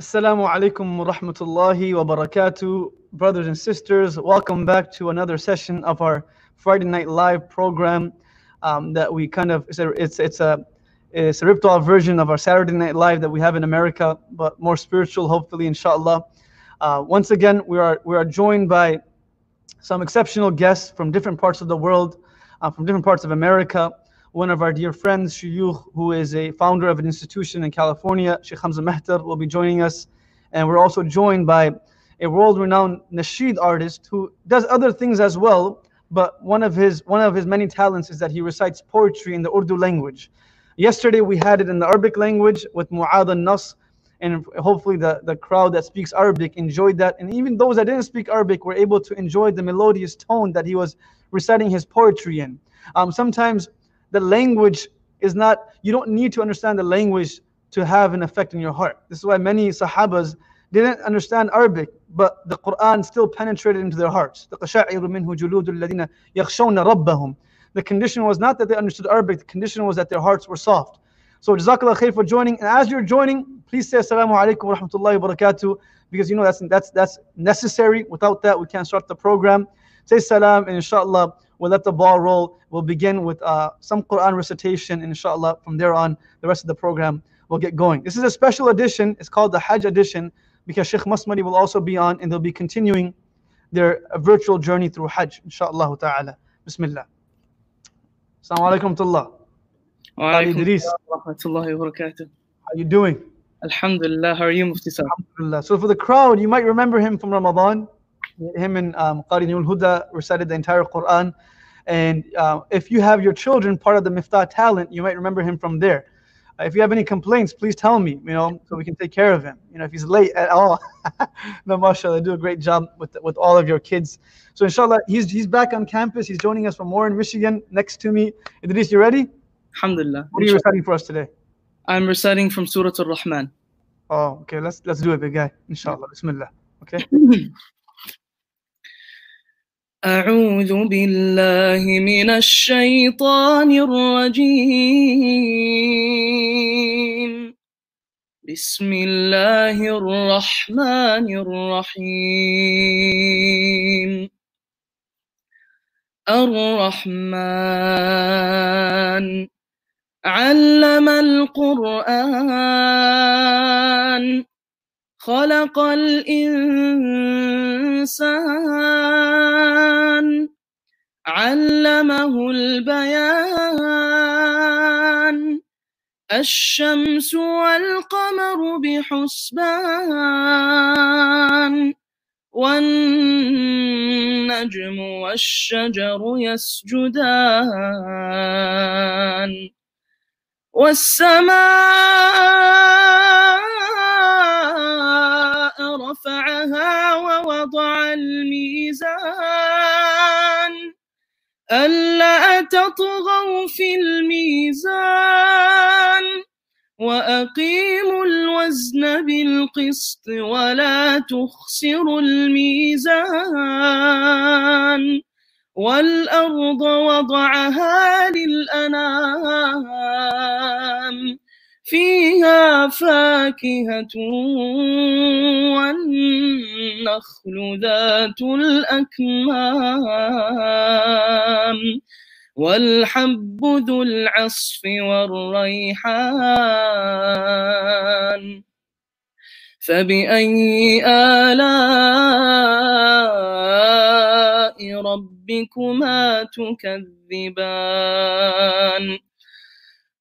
Assalamu alaikum wa rahmatullahi wa barakatuh. Brothers and sisters, welcome back to another session of our Friday Night Live program um, that we kind of, it's a, it's, it's, a, it's a ripped off version of our Saturday Night Live that we have in America, but more spiritual, hopefully, inshallah. Uh, once again, we are, we are joined by some exceptional guests from different parts of the world, uh, from different parts of America one of our dear friends, Shuyukh, who is a founder of an institution in California, Sheikh Hamza Mehtar, will be joining us. And we're also joined by a world-renowned nasheed artist who does other things as well, but one of his one of his many talents is that he recites poetry in the Urdu language. Yesterday we had it in the Arabic language with Mu'adh al-Nas, and hopefully the, the crowd that speaks Arabic enjoyed that. And even those that didn't speak Arabic were able to enjoy the melodious tone that he was reciting his poetry in. Um, sometimes the language is not, you don't need to understand the language to have an effect in your heart. This is why many Sahabas didn't understand Arabic, but the Quran still penetrated into their hearts. The condition was not that they understood Arabic, the condition was that their hearts were soft. So Jazakallah khair for joining. And as you're joining, please say Assalamu alaikum wa rahmatullahi wa barakatuh, because you know that's that's that's necessary. Without that, we can't start the program. Say salam and inshallah We'll let the ball roll. We'll begin with uh, some Quran recitation, and inshallah, from there on, the rest of the program will get going. This is a special edition. It's called the Hajj edition because Sheikh Masmadi will also be on, and they'll be continuing their virtual journey through Hajj, inshallah ta'ala. Bismillah. Assalamu alaikum wa rahmatullahi wa barakatuh. How are you doing? Alhamdulillah. How are you, Mufti Alhamdulillah. So for the crowd, you might remember him from Ramadan him and um, Qari Nul Huda recited the entire Quran. And uh, if you have your children part of the Miftah talent, you might remember him from there. Uh, if you have any complaints, please tell me, you know, so we can take care of him. You know, if he's late at all, no, mashallah, do a great job with with all of your kids. So inshallah, he's he's back on campus. He's joining us from Warren, Michigan, next to me. Idris, you ready? Alhamdulillah. What are you reciting for us today? I'm reciting from Surah Al-Rahman. Oh, okay. Let's let's do it, big guy. Inshallah. Bismillah. Okay. أعوذ بالله من الشيطان الرجيم. بسم الله الرحمن الرحيم. الرحمن علم القرآن. خلق الإنسان علمه البيان الشمس والقمر بحسبان والنجم والشجر يسجدان والسماء ألا تطغوا في الميزان وأقيموا الوزن بالقسط ولا تخسروا الميزان والأرض وضعها للأنام. فيها فاكهة والنخل ذات الأكمام والحب ذو العصف والريحان فبأي آلاء ربكما تكذبان؟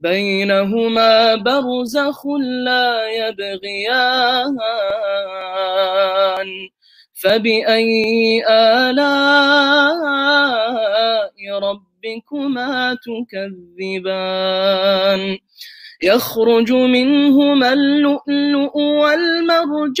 بينهما برزخ لا يبغيان فبأي آلاء ربكما تكذبان يخرج منهما اللؤلؤ والمرجان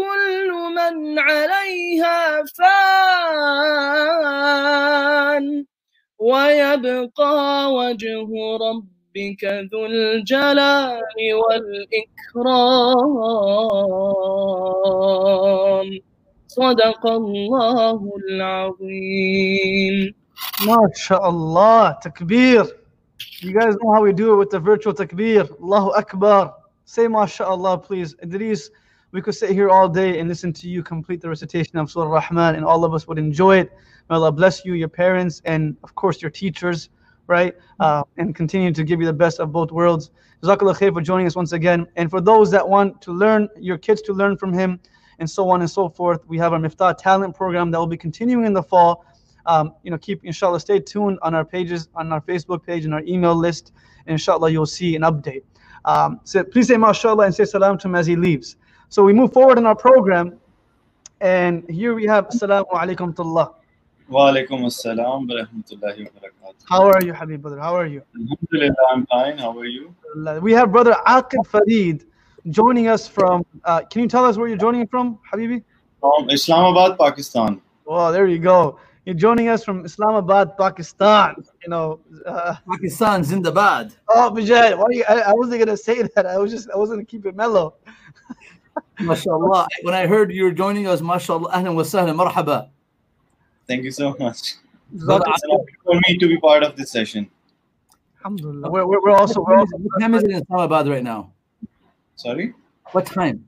كل من عليها فان ويبقى وجه ربك ذو الجلال والإكرام صدق الله العظيم MashaAllah, takbir. You guys know how we do it with the virtual takbir. Allahu Akbar. Say MashaAllah, please. Idris, we could sit here all day and listen to you complete the recitation of Surah Rahman, and all of us would enjoy it. May Allah bless you, your parents, and of course your teachers, right? Uh, and continue to give you the best of both worlds. Jazakallah khair for joining us once again. And for those that want to learn, your kids to learn from him, and so on and so forth, we have our Miftah talent program that will be continuing in the fall. Um, you know, keep inshallah, stay tuned on our pages, on our Facebook page, and our email list. And inshallah, you'll see an update. Um, so please say mashallah and say salam to him as he leaves. So we move forward in our program, and here we have assalamu alaikum tullah. Walaikum assalam wa rahmatullahi wa barakatuh. How are you, Habib brother? How are you? Alhamdulillah, I'm fine. How are you? We have brother Aqib Farid joining us from. Uh, can you tell us where you're joining from, Habibi? From Islamabad, Pakistan. Oh, there you go. You're joining us from Islamabad, Pakistan. You know, uh, Pakistan Zindabad. oh, Bijay, why are you, I, I wasn't gonna say that. I was just, I wasn't gonna keep it mellow. MashaAllah. When I heard you were joining us, MashaAllah, ahlan wa sahlan, marhaba. Thank you so much. Brother, It's an honor for me to be part of this session. Alhamdulillah. We're, we're, we're also, we're What time is it in Islamabad right now? Sorry? What time?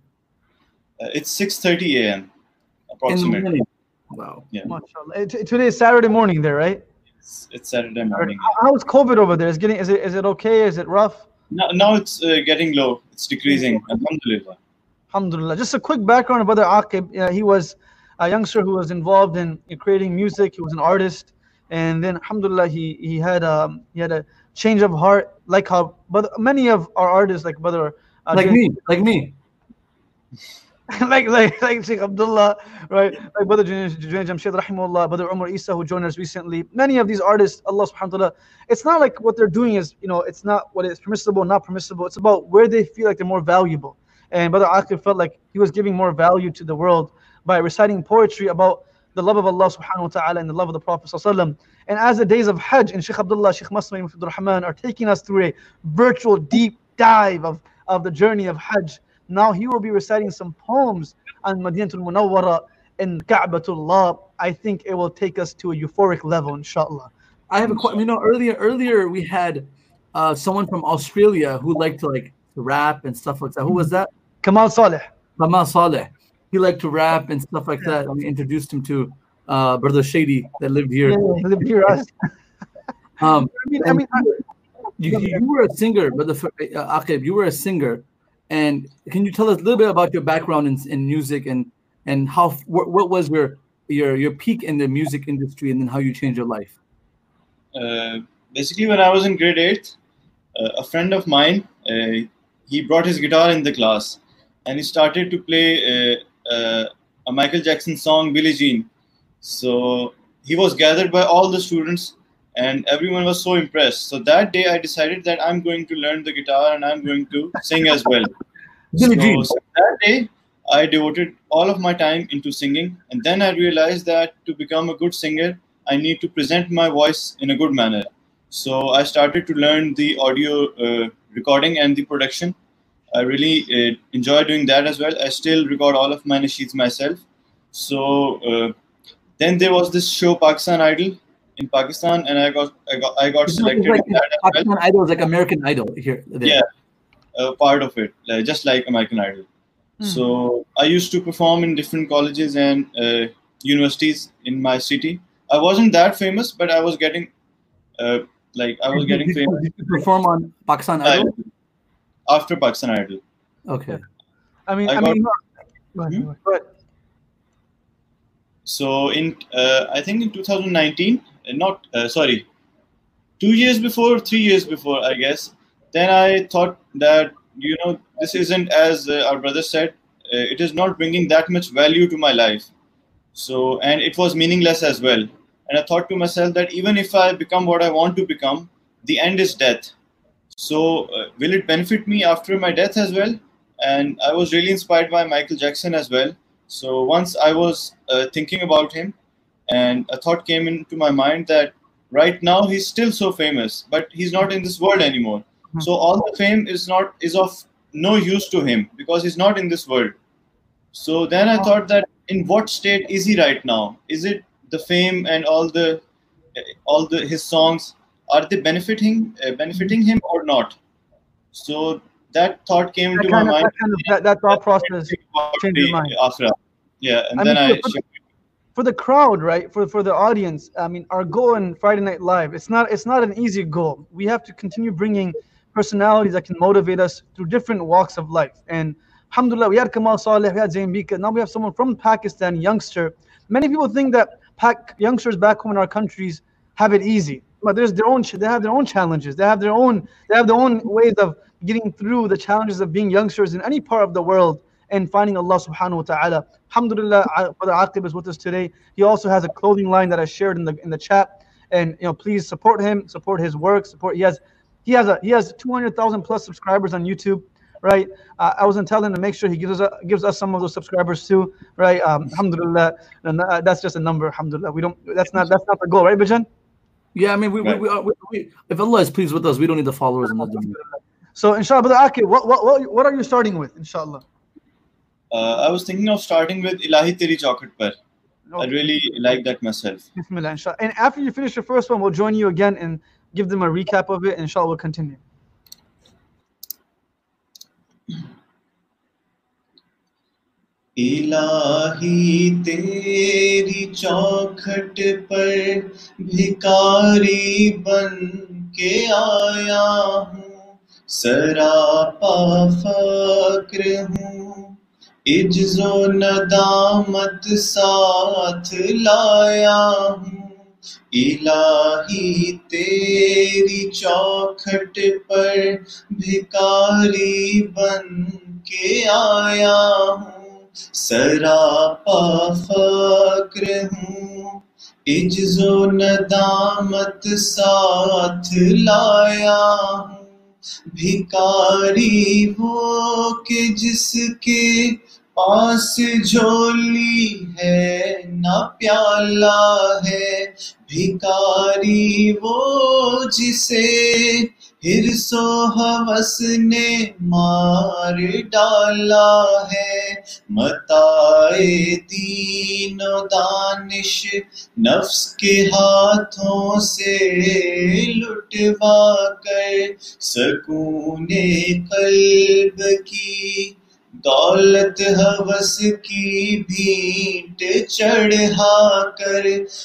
Uh, it's 6.30 a.m. Approximately. Wow. Yeah, mashallah. T- Today is Saturday morning there, right? it's, it's Saturday morning. How- How's COVID over there? Is getting, is it, is it okay? Is it rough? Now, now it's uh, getting low. It's decreasing. Alhamdulillah. Alhamdulillah. Just a quick background of Brother Aqib. Uh, he was a youngster who was involved in, in creating music. He was an artist, and then Alhamdulillah, he he had um he had a change of heart, like how but many of our artists, like Brother uh, Like me, like me. like like like Sheikh Abdullah, right? Like Brother Junaid Jamshed Rahimullah, Brother Umar Isa who joined us recently. Many of these artists, Allah subhanahu wa ta'ala, it's not like what they're doing is, you know, it's not what is permissible, not permissible. It's about where they feel like they're more valuable. And Brother Aqib felt like he was giving more value to the world by reciting poetry about the love of Allah subhanahu wa ta'ala and the love of the Prophet sallallahu And as the days of Hajj and Sheikh Abdullah, Sheikh Masmi, Mufid Rahman are taking us through a virtual deep dive of, of the journey of Hajj, now he will be reciting some poems on Madinatul Munawwara and Ka'batullah. I think it will take us to a euphoric level, inshallah. I have a question. You know, earlier earlier we had uh, someone from Australia who liked to like to rap and stuff like that. Who was that? Kamal Saleh. Kamal Saleh. He liked to rap and stuff like that. And we introduced him to uh, Brother Shady that lived here. Yeah, lived here. us. Um, I mean, I mean, I- you, you were a singer, Brother uh, Aqib. You were a singer, and can you tell us a little bit about your background in, in music and and how what, what was your your your peak in the music industry and then how you changed your life? Uh, basically, when I was in grade 8, uh, a friend of mine, uh, he brought his guitar in the class and he started to play uh, uh, a Michael Jackson song, Billie Jean. So he was gathered by all the students and everyone was so impressed. So that day I decided that I'm going to learn the guitar and I'm going to sing as well. Billie Jean. So, so that day I devoted all of my time into singing and then I realized that to become a good singer, I need to present my voice in a good manner. So I started to learn the audio uh, recording and the production. I really uh, enjoy doing that as well. I still record all of my nasheeds myself. So uh, then there was this show Pakistan Idol in Pakistan, and I got I got I got It's selected like, as well. Pakistan Idol is like American Idol here. there. Yeah, a part of it, like, just like American Idol. Hmm. So I used to perform in different colleges and uh, universities in my city. I wasn't that famous, but I was getting, uh, like, I was getting famous did you perform on Pakistan Idol. After Pakistan Idol. Okay. I mean, I I, got- mean, go ahead, Hmm? go ahead, go ahead. So in, uh, I think in 2019, uh, not uh, sorry, two years before, three years before, I guess. Then I thought that you know this isn't as uh, our brother said. Uh, it is not bringing that much value to my life. So and it was meaningless as well. And I thought to myself that even if I become what I want to become, the end is death. So uh, will it benefit me after my death as well? And I was really inspired by Michael Jackson as well. So once I was uh, thinking about him, and a thought came into my mind that right now he's still so famous, but he's not in this world anymore. Mhm. So all the fame is not is of no use to him because he's not in this world. So then I thought that in what state is he right now? Is it the fame and all the all the his songs are they benefiting uh, benefiting him or not? So that thought came That into my of, mind that, kind of, that, that thought process changed your mind. Afra. Yeah, and I then mean, I for- for the- for the crowd, right? For for the audience, I mean, our goal in Friday Night Live, it's not it's not an easy goal. We have to continue bringing personalities that can motivate us through different walks of life. And alhamdulillah, we had Kamal Saleh, we had Zain Bhikha. Now we have someone from Pakistan, youngster. Many people think that Pak youngsters back home in our countries have it easy, but there's their own they have their own challenges. They have their own they have their own ways of getting through the challenges of being youngsters in any part of the world and finding Allah subhanahu wa ta'ala. Alhamdulillah, Brother Aqib is with us today. He also has a clothing line that I shared in the in the chat. And you know, please support him, support his work, support he has he has a he has 200,000 plus subscribers on YouTube, right? Uh, I wasn't telling him to make sure he gives us gives us some of those subscribers too, right? Um, alhamdulillah, and uh, that's just a number. Alhamdulillah, we don't. That's not that's not the goal, right, Bijan? Yeah, I mean, we, we, Right. we, are- we, we, if Allah is pleased with us, we don't need the followers and the So inshallah, Brother Aqib, what what what, what are you starting with, inshallah? Uh, I was thinking of starting with Ilahi Teri Chaukat Par. I really like that myself. Bismillah, inshallah. And after you finish your first one, we'll join you again and give them a recap of it. Inshallah, we'll continue. الہی تیری چوکھٹ پر بھکاری بن کے آیا ہوں۔ سراپا فکر ہوں۔ اجز و ندامت ساتھ لایا ہوں۔ الہی تیری چوکھٹ پر بھکاری بن کے آیا ہوں۔ سراپا فقر ہوں عجز و ندامت ساتھ لایا ہوں۔ بھکاری وہ کہ جس کے پاس جھولی ہے، نہ پیالہ ہے۔ بھکاری وہ جسے پھر سو حوث نے مار ڈالا ہے۔ متائے دین و دانش نفس کے ہاتھوں سے لٹوا کر سکون قلب کی دولت حوث کی بھیٹ چڑھا کر،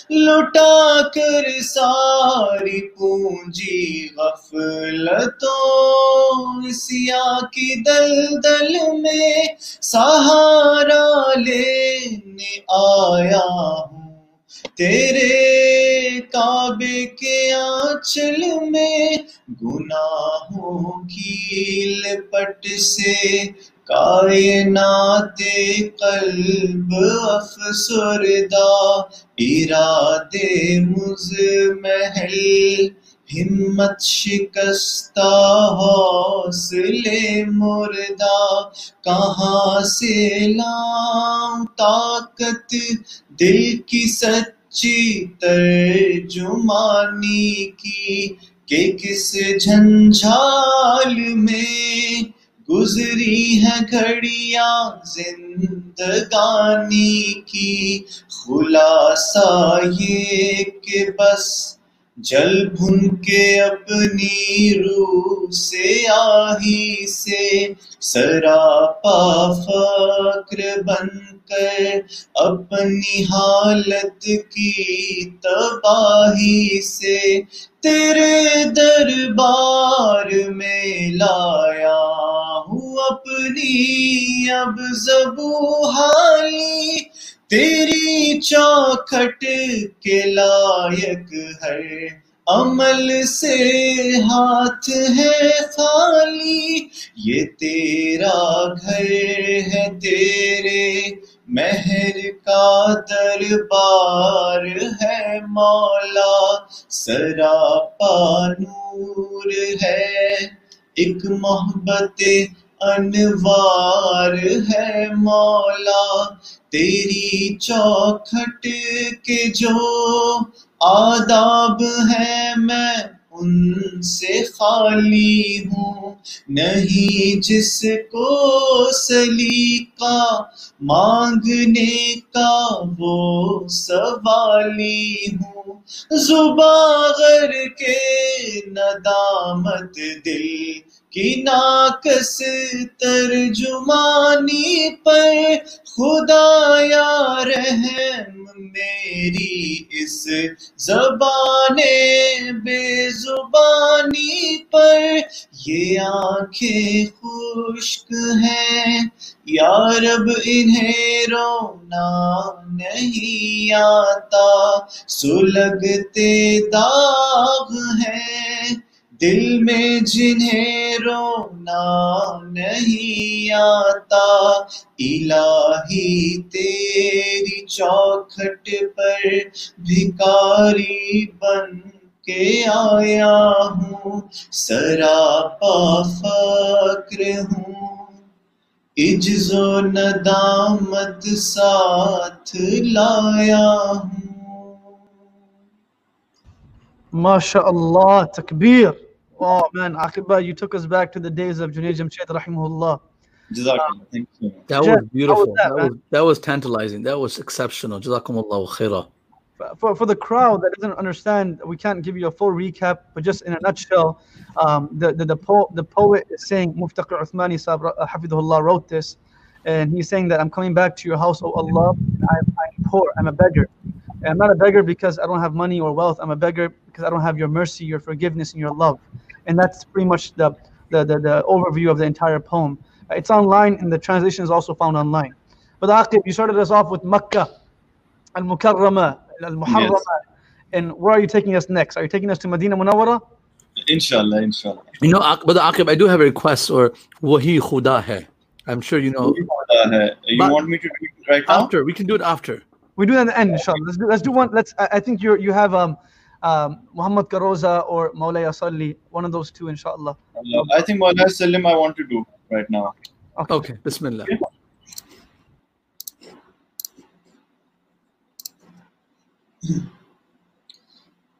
لٹا کر ساری پونجی غفلتوں، سیاہ کی دلدل میں سہارا لینے آیا ہوں۔ تیرے کعبے کے آنچل میں گناہوں کی لپٹ سے کائنات قلب افسردہ، اراد مز محل، ہمت شکستہ حوصلے مردہ، کہاں سے لاؤں طاقت؟ دل کی سچی ترجمانی کی کہ کس جھنجھال میں گزری ہے گھڑیاں زندگانی کی۔ خلاصہ یہ کہ بس جل بھن کے اپنی روح سے، آہی سے۔ سراپا فقر بن کر اپنی حالت کی تباہی سے تیرے دربار میں لایا۔ اپنی اب زبوحائی، تیری چاکھٹ کے لائق ہے۔ عمل سے ہاتھ ہے خالی، یہ تیرا گھر ہے تیرے۔ مہر کا دربار ہے مولا سراپا نور ہے۔ ایک محبت انوار ہے مولا، تیری چوکھٹ کے جو آداب ہے میں ان سے خالی ہوں۔ نہیں جس کو سلیقہ مانگنے کا وہ سوالی ہوں۔ زباغر کے ندامت دل کی ناکس ترجمانی پر خدا یا رحم میری اس زبان بے زبانی پر یہ آنکھیں خشک ہیں۔ یا رب، انہیں رونا نہیں آتا۔ سلگتے داغ ہیں۔ دل میں جنہیں رونا نہیں آتا۔ الہی، تیری چوکھٹ پر بھکاری بن के आया हूँ सरापा फक्र हूँ इज्जो नदामत साथ लाया हूँ MashaAllah, takbir. Oh man, Aqiba, you took us back to the days of Junaid Jamshed rahimahullah. Jazakallah. Thank you so much. That Jeff, was beautiful. how was that, that, man? was that was tantalizing. That was exceptional. Jazakumullahu khaira. For, for the crowd that doesn't understand, we can't give you a full recap, but just in a nutshell, um, the, the, the, po- the poet is saying, Mufti Taqi Uthmani uh, wrote this, and he's saying that I'm coming back to your house, O Allah, and I'm, I'm poor, I'm a beggar. And I'm not a beggar because I don't have money or wealth, I'm a beggar because I don't have your mercy, your forgiveness, and your love. And that's pretty much the, the, the, the overview of the entire poem. It's online, and the translation is also found online. But Aqib, you started us off with Makkah, Al Mukarrama, Al Muharrama. And where are you taking us next? Are you taking us to Medina Munawwara? Inshallah, inshallah. You know, Ak- but Aqib, I do have a request or wahi khuda hai. I'm sure you know. You But- want me to do it right now? After we can do it after. We do that at the end, inshallah. Let's do, let's do one. Let's. I, I think you you have um, um, Muhammad ka Roza or Mawlaya Salli, one of those two, inshallah. Allah. I think Maulana Salim I want to do right now. Okay, Bismillah.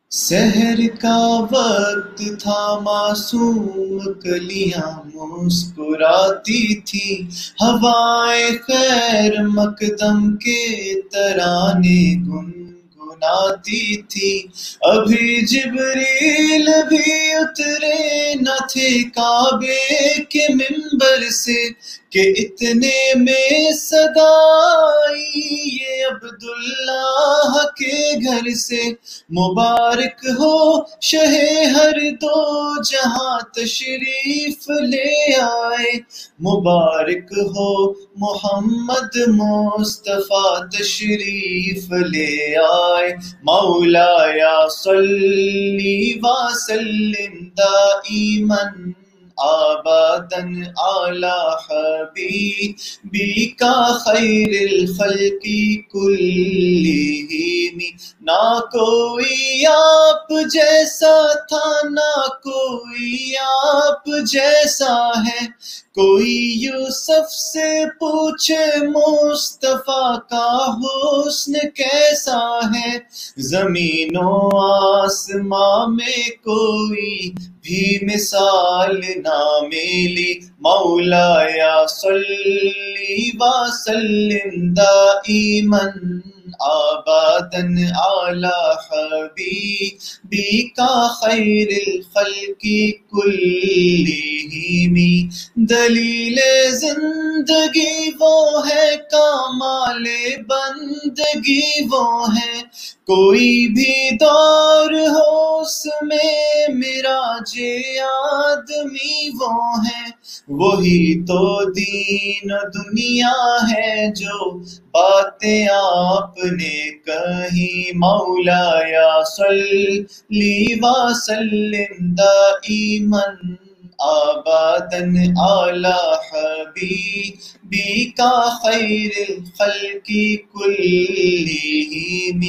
سہر کا وقت تھا معصوم کلیاں مسکراتی تھی۔ ہوائیں خیر مقدم کے ترانے گنگناتی تھی۔ ابھی جبریل بھی اترے نہ تھے کعبے کے ممبر سے۔ کہ اتنے میں صدائی یہ عبداللہ کے گھر سے مبارک ہو، شہ ہر دو جہاں تشریف لے آئے۔ مبارک ہو محمد مصطفیٰ تشریف لے آئے۔ مولا یا صلی وسلم دائمًا آبادن اعلی حبیبی کا خیر الخلق کلہم۔ نہ کوئی آپ جیسا تھا، نہ کوئی آپ جیسا ہے۔ کوئی یوسف سے پوچھے، مصطفیٰ کا حسن کیسا ہے؟ زمین و آسماں میں کوئی بھی مثال نہ ملی مولا یا صلی و سلم دائیمن آبادن اعلی حبیبی کا خیر الخلق کلیہمی دلیل زندگی وہ ہے، کمال بندگی وہ ہے۔ کوئی بھی دور ہو، اس میں میرا جے آدمی وہ ہے وہی تو دین دنیا ہے جو باتیں آپ نے کہی۔ مولا یا صلی وسلم دائیمن آبادن آلہ حبیب۔ بی بيك خير الخلق كلهم.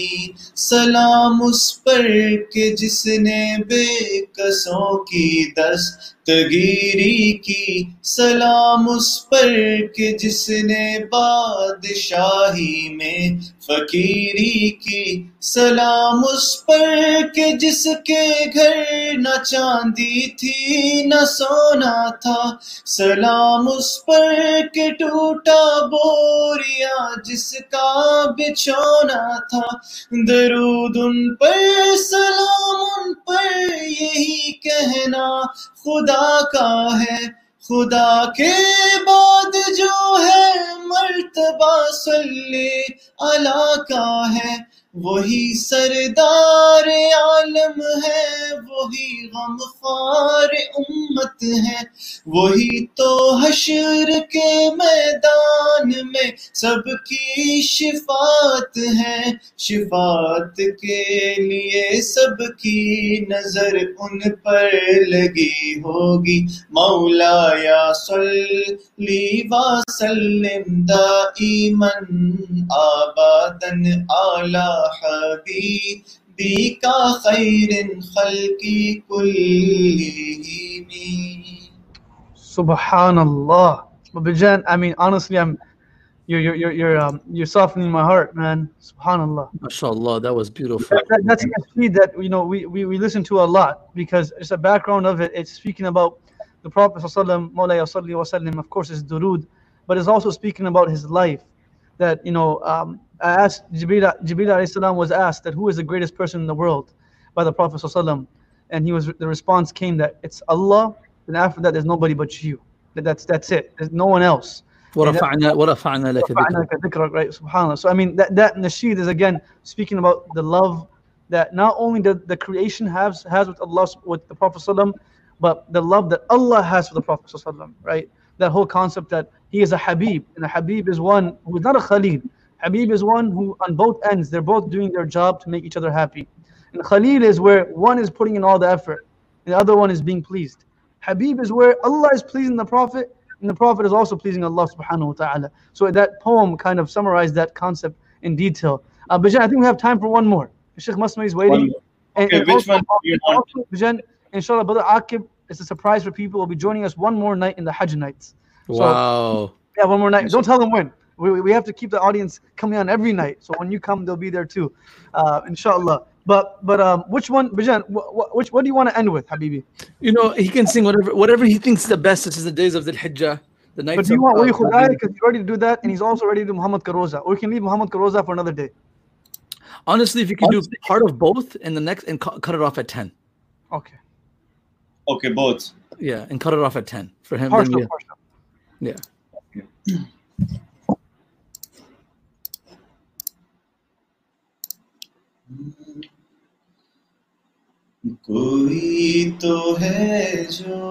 سلام اس پر کے جس نے بے کسوں کی دستگیری کی. سلام اس پر کے جس نے بادشاہی میں فقیری کی. سلام اس پر کے جس کے گھر نہ چاندی تھی نہ سونا تھا. سلام اس پر کہ جھوٹا بوریا جس کا بچھونا تھا۔ درود ان پر، سلام ان پر، یہی کہنا خدا کا ہے۔ خدا کے بعد جو ہے، مرتبہ صلی اللہ کا ہے۔ وہی سردار عالم ہے، وہی غم خار امت ہے، وہی تو حشر کے میدان میں سب کی شفات ہے۔ شفات کے لیے سب کی نظر ان پر لگی ہوگی۔ مولا یا صلی وسلم دائمن آبادن آلہ حبيبك خير الخلق كلهم Subhanallah. I mean, honestly, I'm you're you're you're you're, um, you're softening my heart, man. Subhanallah. MashaAllah, that was beautiful. That, that, that's a feed that you know we, we we listen to a lot because it's a background of it. It's speaking about the Prophet Sallallahu Alaihi Wasallam. Of course, is durud, but it's also speaking about his life. That you know, um, asked Jibril, Jibril was asked that who is the greatest person in the world by the Prophet and he was the response came that it's Allah, and after that there's nobody but you. That, that's that's it. There's no one else. right so i mean that that nasheed is again speaking about the love that not only the, the creation has has with Allah with the prophet but the love that Allah has for the prophet right that whole concept that he is a habib and a habib is one who is not a khalil Habib is one who on both ends they're both doing their job to make each other happy. And Khalil is where one is putting in all the effort, and the other one is being pleased. Habib is where Allah is pleasing the Prophet, and the Prophet is also pleasing Allah subhanahu wa ta'ala. So that poem kind of summarized that concept in detail. Uh, Bijan, I think we have time for one more. Sheikh Masmi is waiting. One more. Okay, which one do you want? also, Bijan, inshallah, Brother Aqib, it's a surprise for people. will be joining us one more night in the Hajj nights. So, Wow. yeah, one more night. Don't tell them when. We, we- we have to keep the audience coming on every night. So when you come, they'll be there too, uh, inshallah. But but um, which one, Bijan? Wh- wh- which what do you want to end with, Habibi? You know, he can sing whatever whatever he thinks the best. This is the days of the Hijjah, the nights But do you want uh, Wali Khudai because he's ready to do that, and he's also ready to do Muhammad ka Roza, or we can leave Muhammad ka Roza for another day. Honestly, if you can do part of both and the next and cu- cut it off at 10. Okay, Okay, both. Yeah, and cut it off at 10 for him. then partial, yeah. partial. yeah. کوئی تو ہے جو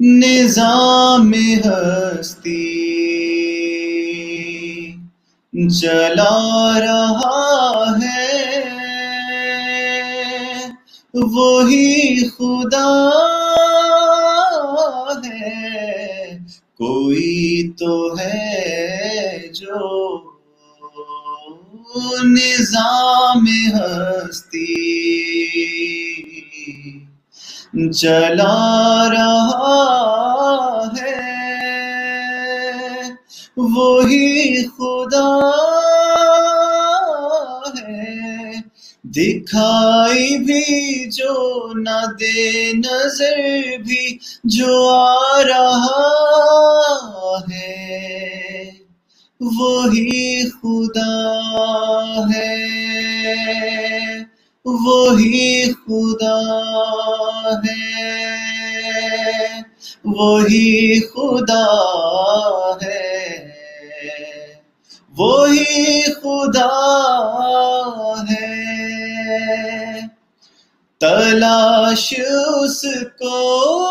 نظام ہستی جلا رہا ہے، وہی خدا ہے۔ کوئی تو ہے جو نظام ہستی چلا رہا ہے۔ وہی خدا ہے۔ دکھائی بھی جو نہ دے نظر بھی جو آ رہا ہے۔ وہی خدا ہے۔ وہی خدا ہے۔ وہی خدا ہے۔ وہی خدا ہے۔ تلاش اس کو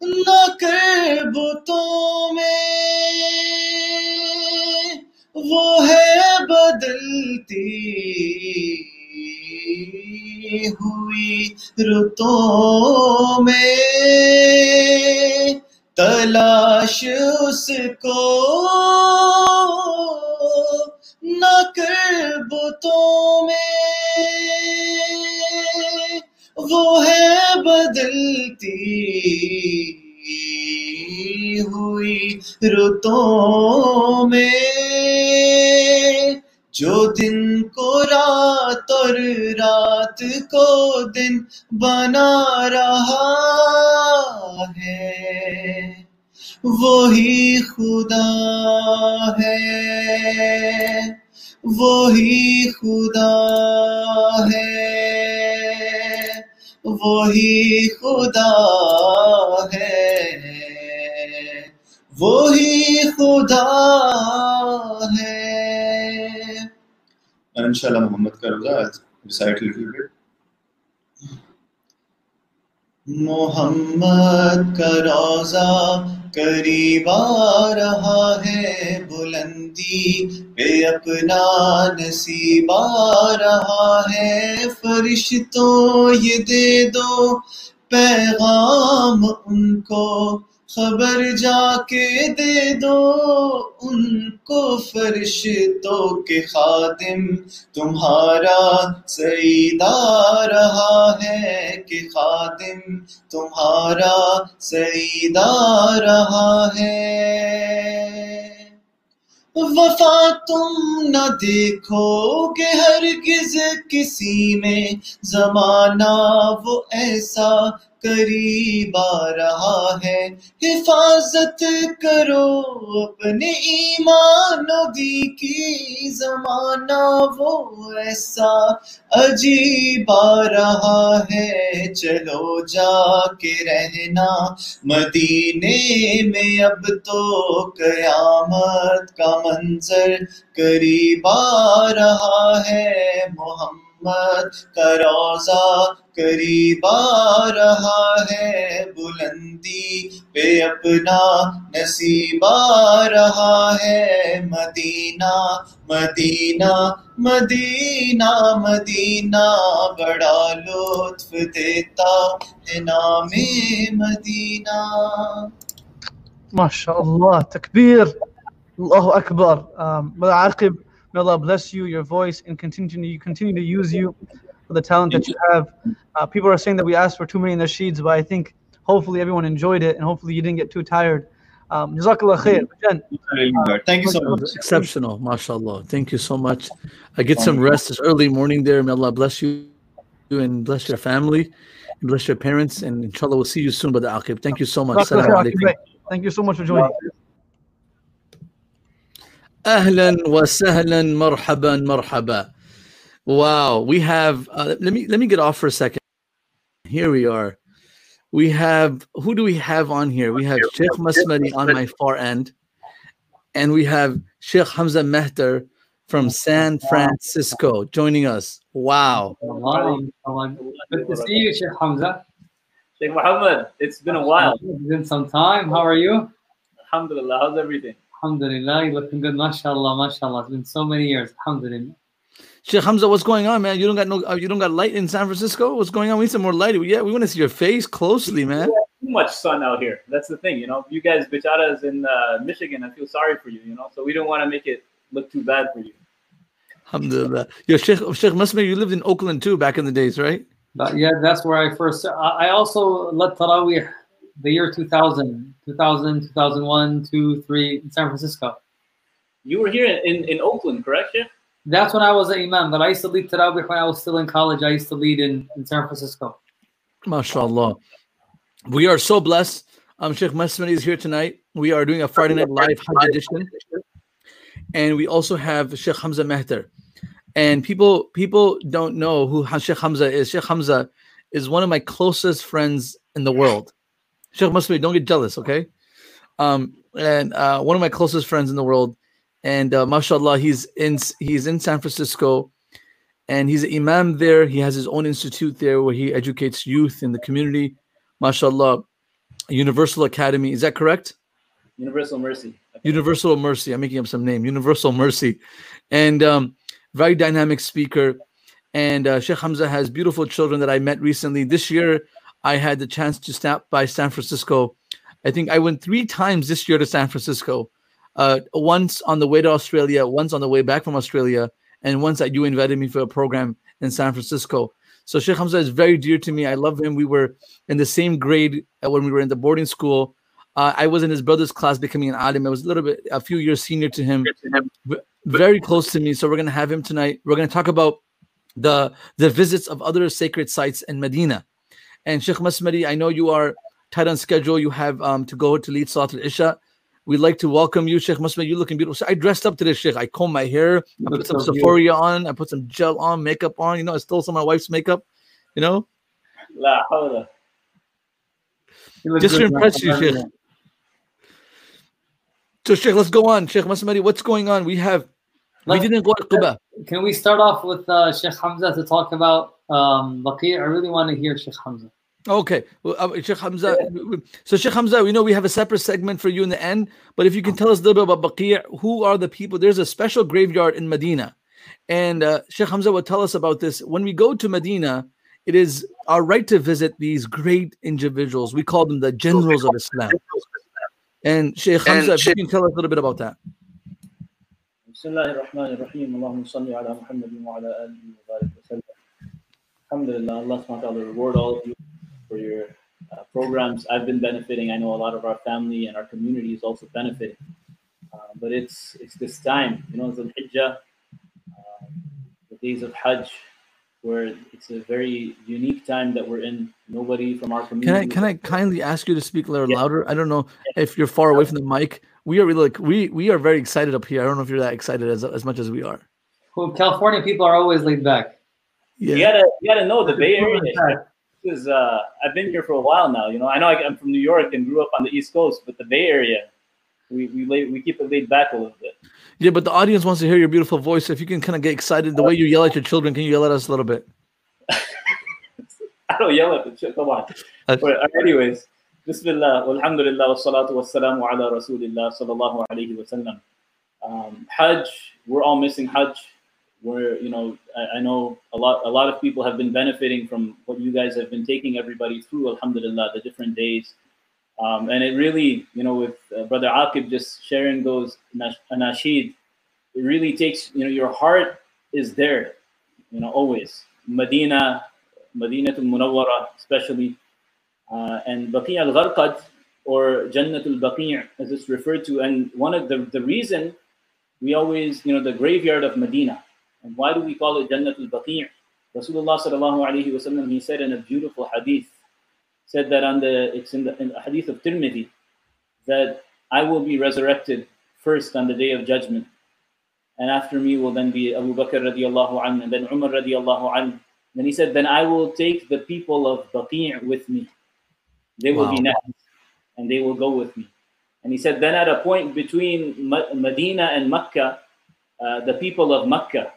نہ کر بتوں میں۔ وہ ہے بدلتی ہوئی رتوں میں۔ تلاش اس کو نہ کر بتوں میں۔ وہ ہے بدلتی ہوئی رتوں میں۔ جو دن کو رات اور رات کو دن بنا رہا ہے، وہی خدا ہے۔ وہی خدا ہے۔ وہی خدا ہے۔ وہی خدا ہے۔ اور انشاءاللہ محمد کا روزہ ریسائٹ لٹل بٹ محمد کا روزہ قریب آ رہا ہے بلندی پہ اپنا نصیب آ رہا ہے۔ فرشتوں یہ دے دو پیغام ان کو۔ خبر جا کے دے دو ان کو فرشتوں کے خادم۔ تمہارا سیدا رہا ہے کہ خادم۔ تمہارا سیدا رہا ہے۔ وفا تم نہ دیکھو کہ ہرگز کسی میں۔ زمانہ وہ ایسا قریب آ رہا ہے۔ حفاظت کرو اپنے ایمان دی کی زمانہ، وہ ایسا عجیب آ رہا ہے۔ چلو جا کے رہنا۔ مدینے میں اب تو قیامت کا منظر قریب آ رہا ہے۔ محمد رحمت کا روزہ قریب آ رہا ہے بلندی پہ اپنا نصیب آ رہا ہے مدینہ مدینہ مدینہ مدینہ، بڑا لطف دیتا ہے نام مدینہ۔ ما شاء الله تكبير الله اكبر may Allah bless you, your voice, and continue you continue to use you for the talent that you have. Uh, people are saying that we asked for too many nasheeds, but I think hopefully everyone enjoyed it, and hopefully you didn't get too tired. Um, Jazakallah khair. Jen, Thank you so much. Exceptional, mashallah. Thank you so much. I get some rest this early morning there. May Allah bless you and bless your family and bless your parents. And inshallah, we'll see you soon, Brother Aqib. Thank you so much. Jazakallah Assalamu khair, Aqib alaikum. bhai. Thank you so much for joining. Ahlan wa sahlan, marhaban, marhaba. Wow, we have. Uh, let me let me get off for a second. Here we are. We have who do we have on here? We have Sheikh Masmadi on my far end, and we have Sheikh Hamza Mehter from San Francisco joining us. Wow. Wow. Good to see you, Sheikh Hamza. Sheikh Muhammad, it's been a while. It's been some time. How are you? Alhamdulillah, how's everything? Alhamdulillah, you're looking good. MashaAllah, MashaAllah. It's been so many years. Alhamdulillah. Sheikh Hamza, what's going on, man? You don't got no, uh, you don't got light in San Francisco. What's going on? We need some more light. Yeah, we want to see your face closely, man. Too much sun out here. That's the thing, you know. You guys, Bicharas in uh, Michigan, I feel sorry for you, you know. So we don't want to make it look too bad for you. Alhamdulillah. Yo, Sheikh, Sheikh Masmi, you lived in Oakland too back in the days, right? But yeah, that's where I first. I I also led Taraweeh the year 2000, 2000, 2001, 2, 3 in San Francisco. You were here in, in Oakland, correct, Yeah? That's when I was an imam. But I used to lead Taraweeh when I was still in college. I used to lead in, in San Francisco. MashaAllah. We are so blessed. Um, Sheikh Masmani is here tonight. We are doing a Friday Night Live Hajj edition. And we also have Sheikh Hamza Mehter. And people people don't know who Sheikh Hamza is. Sheikh Hamza is one of my closest friends in the world. Sheikh Masmani, don't get jealous, okay? Um, and uh, one of my closest friends in the world. And uh, mashallah, he's in he's in San Francisco and he's an imam there. He has his own institute there where he educates youth in the community. MashaAllah, Universal Academy. Is that correct? Universal Mercy. Universal Mercy. I'm making up some name. Universal Mercy, and um, very dynamic speaker. And uh, Sheikh Hamza has beautiful children that I met recently. This year, I had the chance to stop by San Francisco. I think I went three times this year to San Francisco. Uh, once on the way to Australia, once on the way back from Australia, and once that you invited me for a program in San Francisco. So Sheikh Hamza is very dear to me. I love him. We were in the same grade uh, when we were in the boarding school. Uh, I was in his brother's class becoming an alim. I was a little bit, a few years senior to him, very close to me. So we're gonna have him tonight. We're gonna talk about the the visits of other sacred sites in Medina. And Sheikh Masmadi, I know you are tight on schedule. You have um, to go to lead Salat al-Isha. We'd like to welcome you, Sheikh Masmadi. You're looking beautiful. So I dressed up today, Sheikh. I combed my hair. I put some so Sephora on. I put some gel on, makeup on. You know, I stole some of my wife's makeup. You know, La hawla. Just to impress you, Sheikh. So Sheikh, let's go on. Sheikh Masmadi, what's going on? We have we didn't go to Quba. Can we start off with uh, Sheikh Hamza to talk about um, Baqi? I really want to hear Sheikh Hamza. Okay, well, uh, Sheikh Hamza. Yeah. So Sheikh Hamza, we know we have a separate segment for you in the end, but if you can tell us a little bit about Baqi, who are the people? There's a special graveyard in Medina, and uh, Sheikh Hamza will tell us about this. When we go to Medina, it is our right to visit these great individuals. We call them the generals of Islam. And Sheikh Hamza, and Sheikh- you can tell us a little bit about that. بسم Allah reward all of you for your uh, programs. I've been benefiting. I know a lot of our family and our community is also benefiting. Uh, but it's it's this time, you know, Dhul Hijjah, uh, the days of Hajj, where it's a very unique time that we're in. Nobody from our community. Can I can I kindly ask you to speak a little Yeah. louder? I don't know if you're far away from the mic. We are really like we we are very excited up here. I don't know if you're that excited as as much as we are. Well, California people are always laid back. Yeah. You gotta you gotta know the Bay Area. Is uh, I've been here for a while now. You know, I know I, I'm from New York and grew up on the East Coast, but the Bay Area, we we lay, we keep it laid back a little bit. Yeah, but the audience wants to hear your beautiful voice. If you can kind of get excited the way you yell at your children, can you yell at us a little bit? I don't yell at the children. Come on. But uh, anyways, Bismillah, walhamdulillah, wassalatu wassalamu ala rasulillah sallallahu alayhi wa sallam. Um, Hajj, we're all missing Hajj. We're, you know, I, I know a lot, a lot of people have been benefiting from what you guys have been taking everybody through, alhamdulillah, the different days. Um, and it really, you know, with uh, Brother Aqib just sharing those nash- anashid, it really takes, you know, your heart is there, you know, always. Medina, Medina to Munawwara, especially, uh, and Baqi al Gharqad or Jannatul Baqi' as it's referred to. And one of the, the reason we always, you know, the graveyard of Medina. And why do we call it Jannatul Baqi'? Rasulullah sallallahu alayhi wa sallam, he said in a beautiful hadith, said that on the, it's in the, in the hadith of Tirmidhi, that I will be resurrected first on the day of judgment. And after me will then be Abu Bakr radiallahu anhu, and then Umar radiallahu anhu. Then he said, then I will take the people of Baqi' with me. They will be next, and they will go with me. And he said, then at a point between Medina and Mecca, uh, the people of Mecca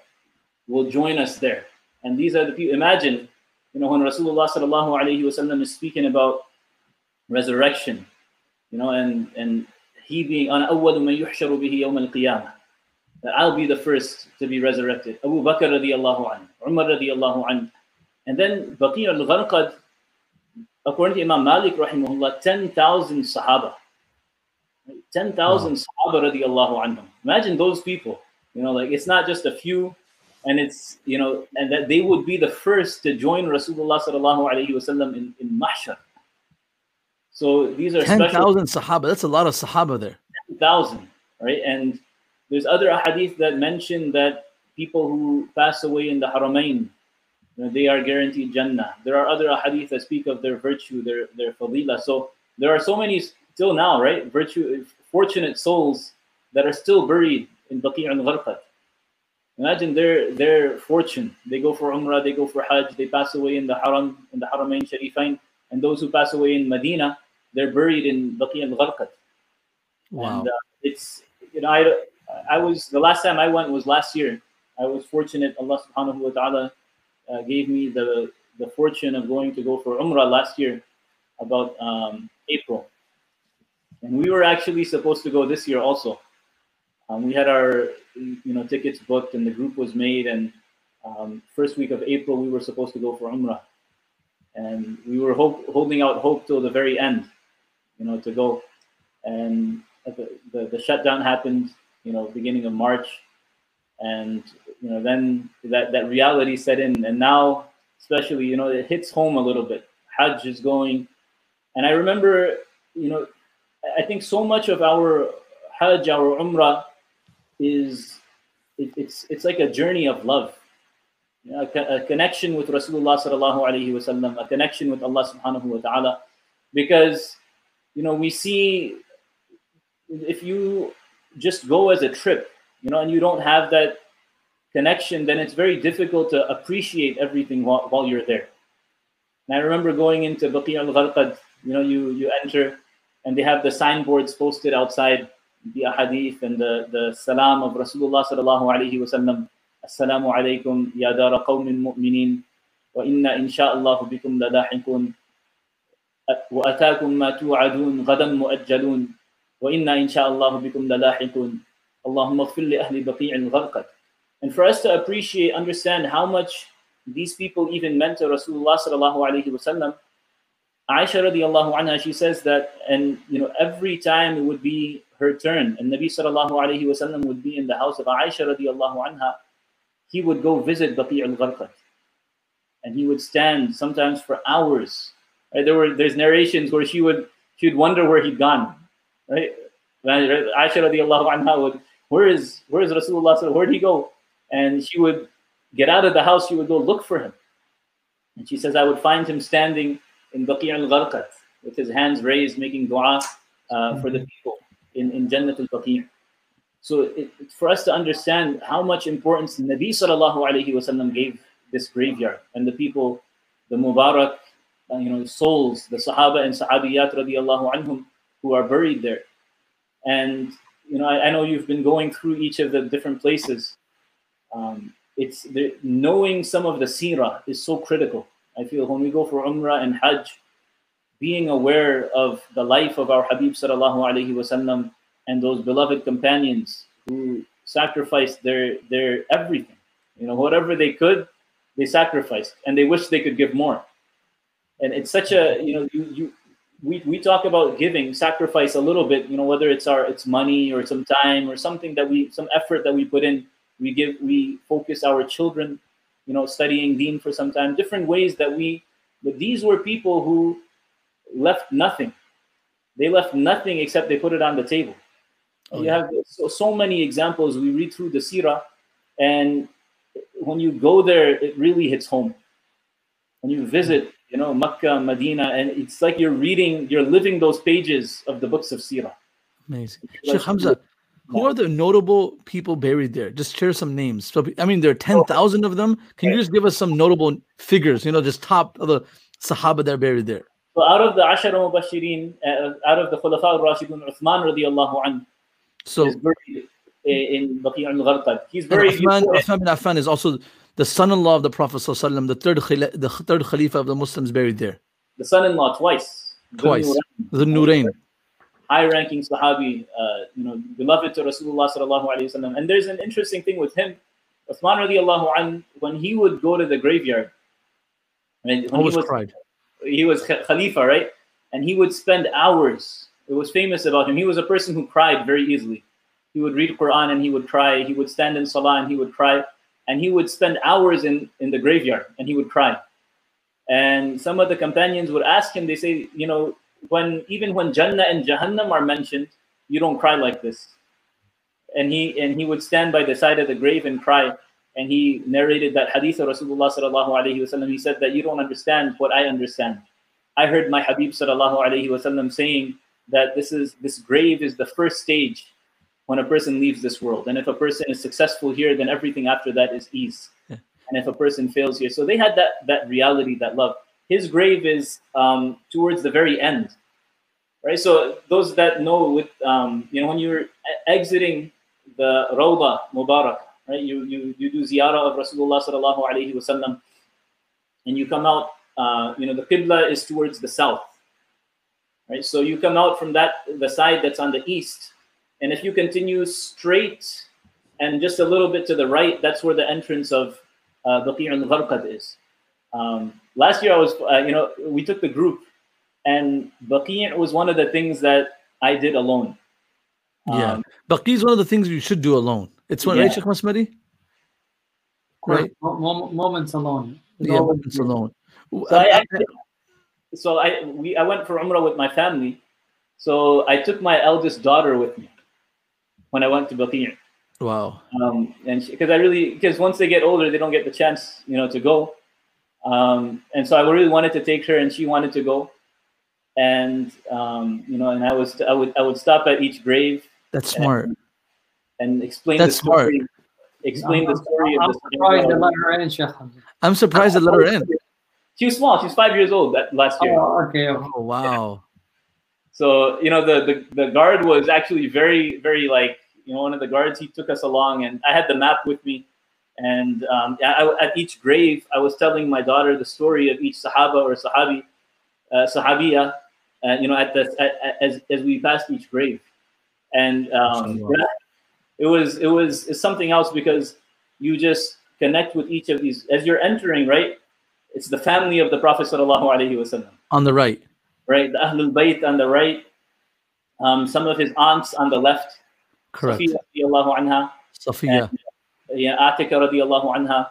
will join us there. And these are the people. Imagine, you know, when Rasulullah sallallahu alaihi wasallam is speaking about resurrection, you know, and and he being an awwal man yuhsharu bihi yawm al-qiyamah. that I'll be the first to be resurrected. Abu Bakr radiallahu anhu, Umar radiallahu anhu. And then Baqi al-Gharqad, according to Imam Malik rahimahullah, 10,000 Sahaba. 10,000 Sahaba radiallahu anhum. Imagine those people. You know, like it's not just a few, and it's, you know, and that they would be the first to join Rasulullah sallallahu alayhi wasallam in, in Mahshar. So these are special 10,000 Sahaba. That's a lot of Sahaba there. thousand, right? And there's other hadith that mention that people who pass away in the Haramain, you know, they are guaranteed Jannah. There are other hadith that speak of their virtue, their their fadila. So there are so many still now, right? Virtue, fortunate souls that are still buried in Baqi' al-Gharqad. Imagine their their fortune. They go for Umrah, they go for Hajj, they pass away in the Haram, in the Haramain Sharifain, and those who pass away in Medina, they're buried in Baqi' al-Gharqad. Wow. And uh, it's you know I I was the last time I went was last year. I was fortunate. Allah Subhanahu wa Taala uh, gave me the the fortune of going to go for Umrah last year, about um, April, and we were actually supposed to go this year also. Um, we had our you know tickets booked and the group was made, and um, first week of April we were supposed to go for Umrah, and we were hope, holding out hope till the very end, you know, to go, and the, the, the shutdown happened, you know, beginning of March, and you know then that that reality set in, and now especially you know it hits home a little bit. Hajj is going, and I remember you know I think so much of our Hajj, our Umrah, is it, it's it's like a journey of love, you know, a, a connection with Rasulullah sallallahu alaihi wasallam, a connection with Allah subhanahu wa taala, because you know we see if you just go as a trip, you know, and you don't have that connection, then it's very difficult to appreciate everything while, while you're there. And I remember going into Baqi al Gharqad, you know, you, you enter and they have the signboards posted outside the ahadith and the, the salam of Rasulullah sallallahu alayhi wa sallam. Assalamu alaykum ya dara qawmin mu'minin wa inna insha'Allah bikum ladahiqun wa atakum ma tu'adun ghadan mu'ajjalun wa inna insha'Allah bikum ladahiqun Allahumma ighfir li ahli baqi'in gharqat. And for us to appreciate, understand how much these people even meant to Rasulullah sallallahu alayhi wa sallam, Aisha radiallahu anha, she says that, and you know, every time it would be her turn, and Nabi sallallahu alayhi wasallam would be in the house of Aisha radiallahu anha, he would go visit Baqi al-Gharqad. And he would stand sometimes for hours. Right? There were there's narrations where she would she would wonder where he'd gone. Right? Aisha radiallahu anha would, where is where is Rasulullah? Where'd he go? And she would get out of the house, she would go look for him. And she says, I would find him standing in Baqi al-Gharqad with his hands raised, making dua uh, for the people in, in Jannat al-Baqi. So it, for us to understand how much importance Nabi sallallahu alayhi wasallam gave this graveyard and the people, the Mubarak, uh, you know, souls, the Sahaba and Sahabiyat radiallahu anhum who are buried there. And you know, I, I know you've been going through each of the different places. Um, it's the, knowing some of the seerah is so critical. I feel when we go for Umrah and Hajj, being aware of the life of our Habib sallallahu alaihi wasallam and those beloved companions who sacrificed their their everything. You know, whatever they could, they sacrificed, and they wish they could give more. And it's such a you know you you we, we talk about giving sacrifice a little bit you know whether it's our it's money or some time or something that we some effort that we put in we give we focus our children you know studying deen for some time different ways that we but these were people who left nothing they left nothing except they put it on the table Oh, you yeah. have so, so many examples we read through the seerah and when you go there it really hits home when you visit you know Makkah, Medina, and it's like you're reading, you're living those pages of the books of Sirah. Amazing. Like- Sheikh Hamza, who are the notable people buried there? Just share some names. So, I mean, there are 10,000 of them. Can you just give us some notable figures, you know, just top of the Sahaba that are buried there? So out of the Ashara Mubashirin, uh, out of the Khulafa al-Rashidun, Uthman radiallahu anhu So, is buried in Baqi' al-Gharqad. He's buried Uthman, Uthman bin Affan is also the son-in-law of the Prophet the third, khila- the third Khalifa of the Muslims buried there. the son-in-law twice. Twice. The Nurain. high-ranking Sahabi, uh, you know, beloved to Rasulullah sallallahu alaihi wasallam. And there's an interesting thing with him. Uthman radiallahu anh, when he would go to the graveyard, and when Always he was cried. He was Khalifa, right? And he would spend hours. It was famous about him. He was a person who cried very easily. He would read Quran and he would cry. He would stand in Salah and he would cry. And he would spend hours in, in the graveyard and he would cry. And some of the companions would ask him, they say, you know, when even when Jannah and Jahannam are mentioned, you don't cry like this. And he and he would stand by the side of the grave and cry. And he narrated that hadith of Rasulullah sallallahu alaihi wasallam. He said that you don't understand what I understand. I heard my Habib sallallahu alaihi wasallam saying that this is this grave is the first stage when a person leaves this world. And if a person is successful here, then everything after that is ease. And if a person fails here, so they had that that reality, that love. His grave is um, towards the very end, right? So those that know, with um, you know, when you're exiting the Rawda Mubarak, right? You you you do ziyarah of Rasulullah sallallahu alaihi wasallam, and you come out. Uh, you know, the qibla is towards the south, right? So you come out from that the side that's on the east, and if you continue straight and just a little bit to the right, that's where the entrance of uh, Baqi' al-Gharqad is. Um, last year, I was, uh, you know, we took the group, and Baqi' was one of the things that I did alone. Yeah. Um, Baqi is one of the things you should do alone. It's one, Yeah. right, Sheikh Masmadi? Right. Mo- mo- moments alone. Yeah, do. alone. So I, actually, so I we I went for Umrah with my family. So I took my eldest daughter with me when I went to Baqi'. Wow. um, and because I really because once they get older, they don't get the chance, you know, to go. Um, and so I really wanted to take her, and she wanted to go. And um, you know, and I was I would I would stop at each grave That's smart. and explain That's the story, smart. explain the I'm- story I'm of the surprised they let her in, Sheikh I'm surprised they let her in. She was small. She was five years old that last year. Oh, okay. okay. Oh, wow. So you know, the, the the guard was actually very very like you know one of the guards. He took us along, and I had the map with me. And um, I, at each grave, I was telling my daughter the story of each Sahaba or Sahabi, uh, Sahabiya, uh, you know, at the at, at- as as we passed each grave, and um, Mashallah. yeah, it was it was it's something else because you just connect with each of these as you're entering, right? It's the family of the Prophet sallallahu alaihi wasallam On the right. right? The Ahlul Bayt on the right, um, some of his aunts on the left, Correct. Safiya radiallahu anha, Safiya. and, yeah, Atika radiallahu anha,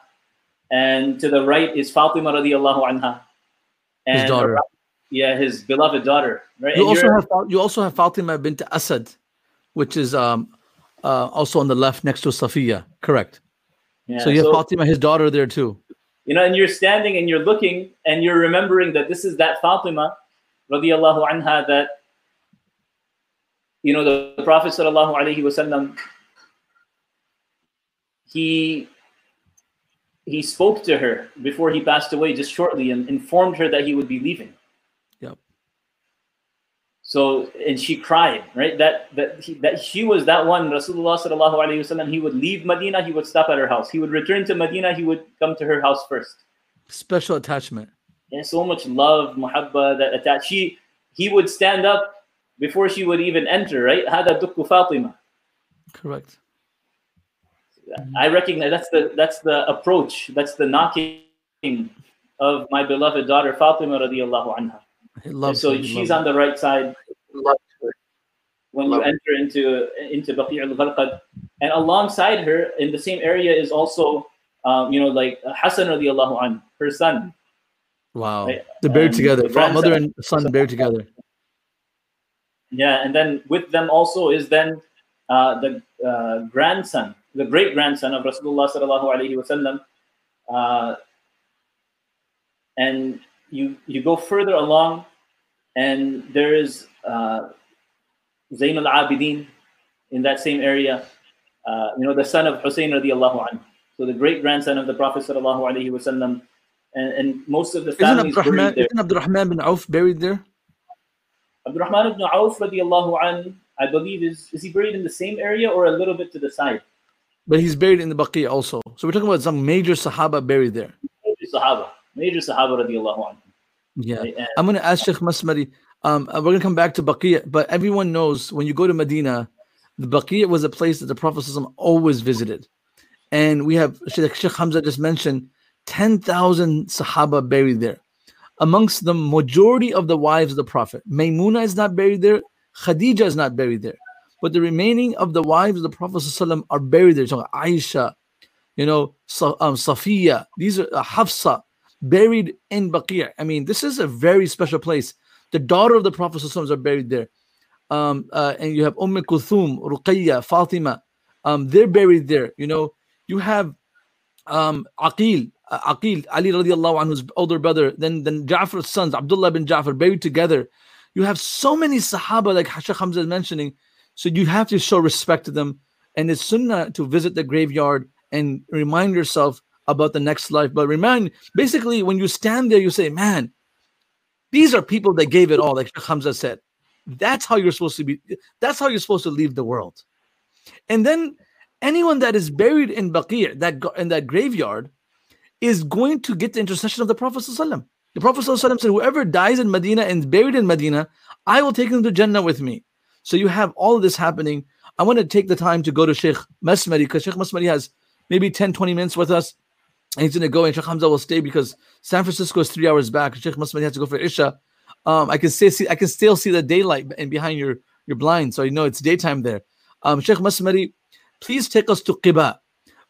and to the right is Fatima radiallahu anha, and His daughter. yeah, his beloved daughter, right? You And also have you also have Fatima bint Asad, which is um uh, also on the left next to Safiya. Correct. yeah, so you have Fatima, his daughter, there too. you know, and you're standing and you're looking and you're remembering that this is that Fatima radiallahu anha that you know the, the Prophet sallallahu alaihi wasallam he he spoke to her before he passed away just shortly and informed her that he would be leaving. So and she cried, right? That that he, that she was that one. Rasulullah sallallahu alaihi wasallam. He would leave Medina. He would stop at her house. He would return to Medina. He would come to her house first. Special attachment. And so much love, muhabba that attach. She he would stand up before she would even enter, right? Hada dukku Fatima. Correct. I recognize that's the that's the approach. That's the knocking of my beloved daughter Fatima radiallahu anha. He loves so her, she's loves on the right side Love her. when you enter into into Baqi' al-Gharqad. And alongside her in the same area is also um, you know like Hassan radiallahu anhu, her son. Wow. Right. They're buried And together. the Fa- Mother and son buried together. Yeah, and then with them also is then uh, the uh, grandson, the great grandson of Rasulullah sallallahu alaihi wasallam. Uh, and you you go further along, and there is uh, Zain al Abidin in that same area. Uh, you know, the son of Hussein radiallahu anhu. So the great grandson of the Prophet sallallahu alaihi wasallam. And, and most of the Isn't families Abdurrahman, buried there. isn't Abdurrahman bin Auf buried there? Abdurrahman ibn Auf radiallahu an, I believe is is he buried in the same area or a little bit to the side? But he's buried in the Baqi also. So we're talking about some major Sahaba buried there. Major Sahaba, major Sahaba radiallahu an. Yeah. And- I'm going to ask Sheikh Masmari. Um, uh, we're gonna come back to Baqiyah, but everyone knows when you go to Medina, the Baqiyah was a place that the Prophet always visited, and we have Sheikh Sheikh Hamza just mentioned ten thousand Sahaba buried there. Amongst the majority of the wives of the Prophet, Maymuna is not buried there, Khadija is not buried there, but the remaining of the wives of the Prophet are buried there. So Aisha, you know, um, Safiya, these are uh, Hafsa, buried in Baqiyah. I mean, this is a very special place. The daughter of the Prophet are buried there. Um, uh, and you have Umm Kulthum, Ruqayya, Fatima. Um, they're buried there. You know, you have um, Aqil, uh, Aqil, Ali radiallahu anhu's older brother, then, then Ja'far's sons, Abdullah bin Ja'far, buried together. You have so many Sahaba, like Sheikh Hamza is mentioning. So you have to show respect to them. And it's sunnah to visit the graveyard and remind yourself about the next life. But remind, basically, when you stand there, you say, man, these are people that gave it all, like Hamza said. That's how you're supposed to be. That's how you're supposed to leave the world. And then anyone that is buried in Baqi, that in that graveyard, is going to get the intercession of the Prophet ﷺ. The Prophet ﷺ said, "Whoever dies in Medina and is buried in Medina, I will take them to Jannah with me." So you have all of this happening. I want to take the time to go to Sheikh Masmari because Sheikh Masmari has maybe 10, 20 minutes with us. And he's going to go, and Sheikh Hamza will stay because San Francisco is three hours back. Sheikh Masmari has to go for Isha. Um, I can still see, I can still see the daylight and behind your your blind, so you know it's daytime there. Um, Sheikh Masmari, please take us to Qiba.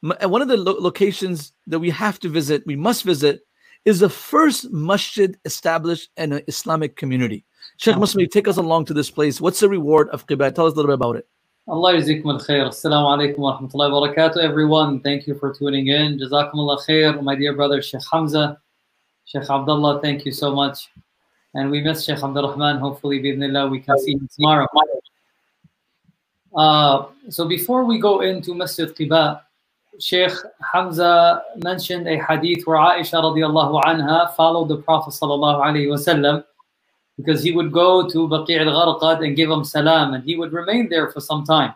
One of the lo- locations that we have to visit, we must visit, is the first masjid established in an Islamic community. Sheikh Masmari, take us along to this place. What's the reward of Qiba? Tell us a little bit about it. Allah yazikum al khair. Assalamu alaikum wa rahmatullahi wa barakatuh, everyone. Thank you for tuning in. Jazakum Allah khair. My dear brother Sheikh Hamza, Sheikh Abdullah, thank you so much. And we miss Sheikh Abdul. Hopefully, bidnillah, we can see him tomorrow. Uh, so before we go into Masjid Qiba, Sheikh Hamza mentioned a hadith where Aisha radiallahu anha followed the Prophet sallallahu alaihi wasallam because he would go to Baqi' al-Gharqad and give him salam and he would remain there for some time.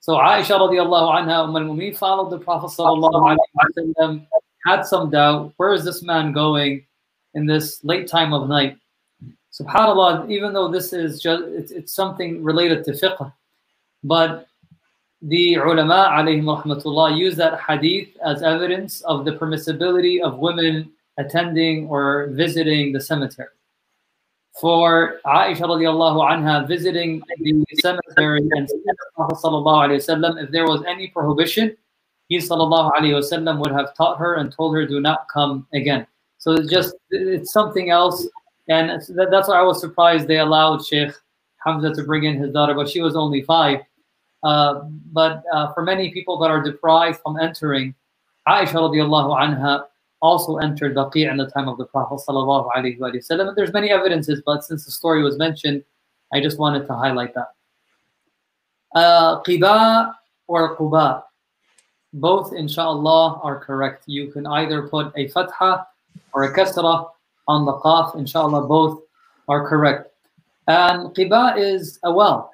So Aisha radiallahu anha, Umm al-Mumin followed the Prophet sallallahu had some doubt, where is this man going in this late time of night? Subhanallah, even though this is just, it's, it's something related to fiqh, but the ulama alayhim rahmatullah use that hadith as evidence of the permissibility of women attending or visiting the cemetery. For Aisha radiallahu anha visiting the cemetery and if there was any prohibition, he sallallahu alayhi wasallam would have taught her and told her, do not come again. So it's just, it's something else. And that's why I was surprised they allowed Sheikh Hamza to bring in his daughter, but she was only five. Uh, but uh, for many people that are deprived from entering, Aisha radiallahu anha also entered Baqi' in the time of the Prophet sallallahu there's many evidences, but since the story was mentioned, I just wanted to highlight that. Uh, or Quba, both inshallah are correct. You can either put a fatha or a kasra on the qaf. Inshallah, both are correct. And Qiba is a well.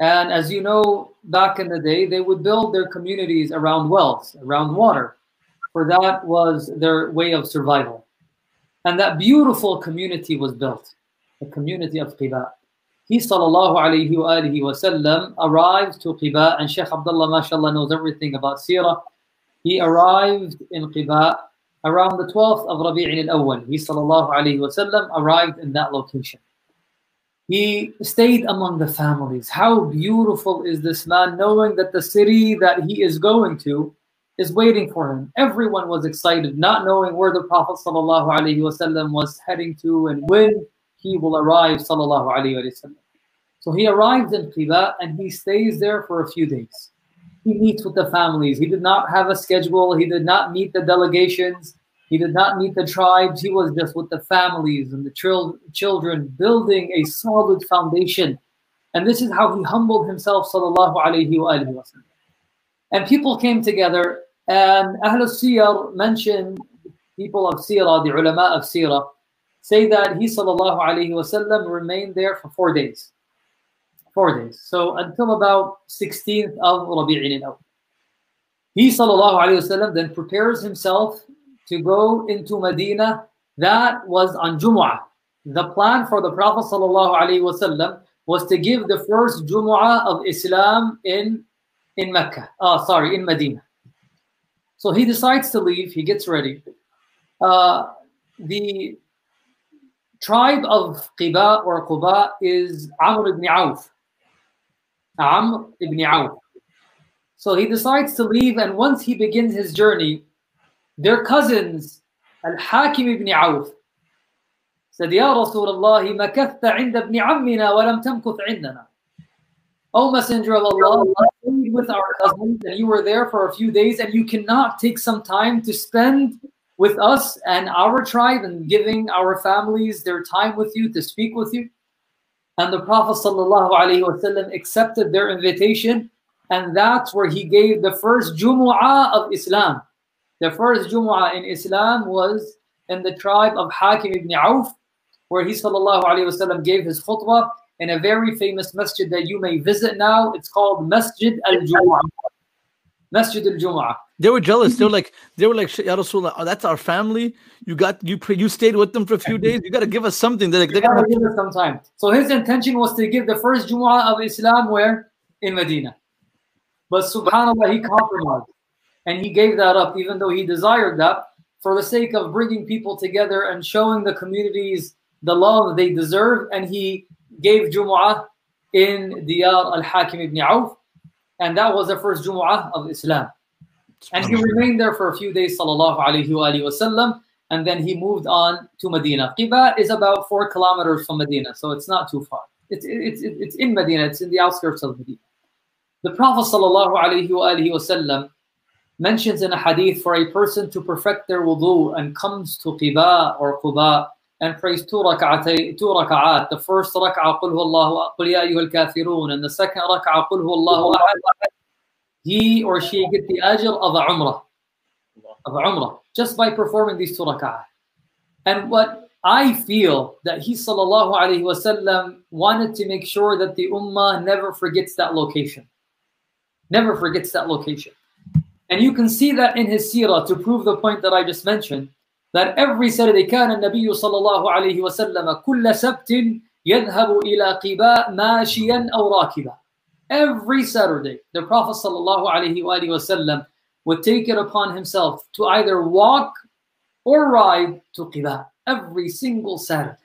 And as you know, back in the day, they would build their communities around wells, around water. For that was their way of survival. And that beautiful community was built, the community of Qiba. He sallallahu alayhi wa alihi wa sallam arrived to Qiba, and Sheikh Abdullah, mashallah, knows everything about Sirah. He arrived in Qiba around the 12th of Rabi'in al-Awwal. He sallallahu alayhi wa sallam arrived in that location. He stayed among the families. How beautiful is this man knowing that the city that he is going to is waiting for him. Everyone was excited, not knowing where the Prophet ﷺ was heading to and when he will arrive. So he arrives in Qiba and he stays there for a few days. He meets with the families. He did not have a schedule. He did not meet the delegations. He did not meet the tribes. He was just with the families and the chil- children, building a solid foundation. And this is how he humbled himself, sallallahu alayhi wa. And people came together, Um, and Ahl al-Siyar mentioned, people of Sirah, the ulama of Sirah, say that he, sallallahu alayhi wa sallam, remained there for four days. Four days. So until about 16th of Rabi'in al He, sallallahu alayhi wa sallam, then prepares himself to go into Medina. That was on Jumu'ah. the plan for the Prophet ﷺ was to give the first Jumu'ah of Islam in, in Mecca. Oh, sorry, in Medina. So he decides to leave, he gets ready. Uh, the tribe of Qiba or Quba is Amr ibn Auf. Amr ibn Auf. So he decides to leave, and once he begins his journey, their cousins, Al Hakim ibn Auf, said, Ya Rasulullah, مكثت عند ابن عمنا ولم تمكث عندنا. O Messenger of Allah, you with our cousins, and you were there for a few days, and you cannot take some time to spend with us and our tribe and giving our families their time with you to speak with you. And the Prophet ﷺ accepted their invitation, and that's where he gave the first Jumu'ah of Islam. The first Jumu'ah in Islam was in the tribe of Hakim ibn Auf, where he ﷺ gave his khutbah in a very famous masjid that you may visit now. It's called Masjid al Jumu'ah. Masjid al Jumu'ah. They were jealous. They were like, they were like, Ya Rasulullah, oh, that's our family. You got you you stayed with them for a few days. You got to give us something. They're like, they're gonna give us some time. So his intention was to give the first Jumu'ah of Islam where in Medina. But Subhanallah, he compromised and he gave that up, even though he desired that for the sake of bringing people together and showing the communities the love they deserve. And he gave Jumu'ah in Diyar al Hakim ibn Auf, and that was the first Jumu'ah of Islam. And he remained there for a few days, sallallahu alayhi wa wasallam, and then he moved on to Medina. Qiba is about four kilometers from Medina, so it's not too far. It's, it's, it's in Medina, it's in the outskirts of Medina. The Prophet sallallahu alayhi wa wasallam mentions in a hadith for a person to perfect their wudu and comes to Qiba or Quba and prays two rak'atay, two rak'at. The first rak'ah, qul huwallahu, qul ya ayyuhal and the second rak'ah, qul huwallahu. He or she get the ajr of the umrah, of the umrah, just by performing these two rak'at. And what I feel that he sallallahu alaihi wasallam wanted to make sure that the ummah never forgets that location. Never forgets that location. And you can see that in his seerah to prove the point that I just mentioned That every Saturday كان النبي صلى الله عليه وسلم كل سبت يذهب إلى قباء ماشيا أو راكبا every Saturday, the Prophet ﷺ would take it upon himself to either walk or ride to Qiba every single Saturday.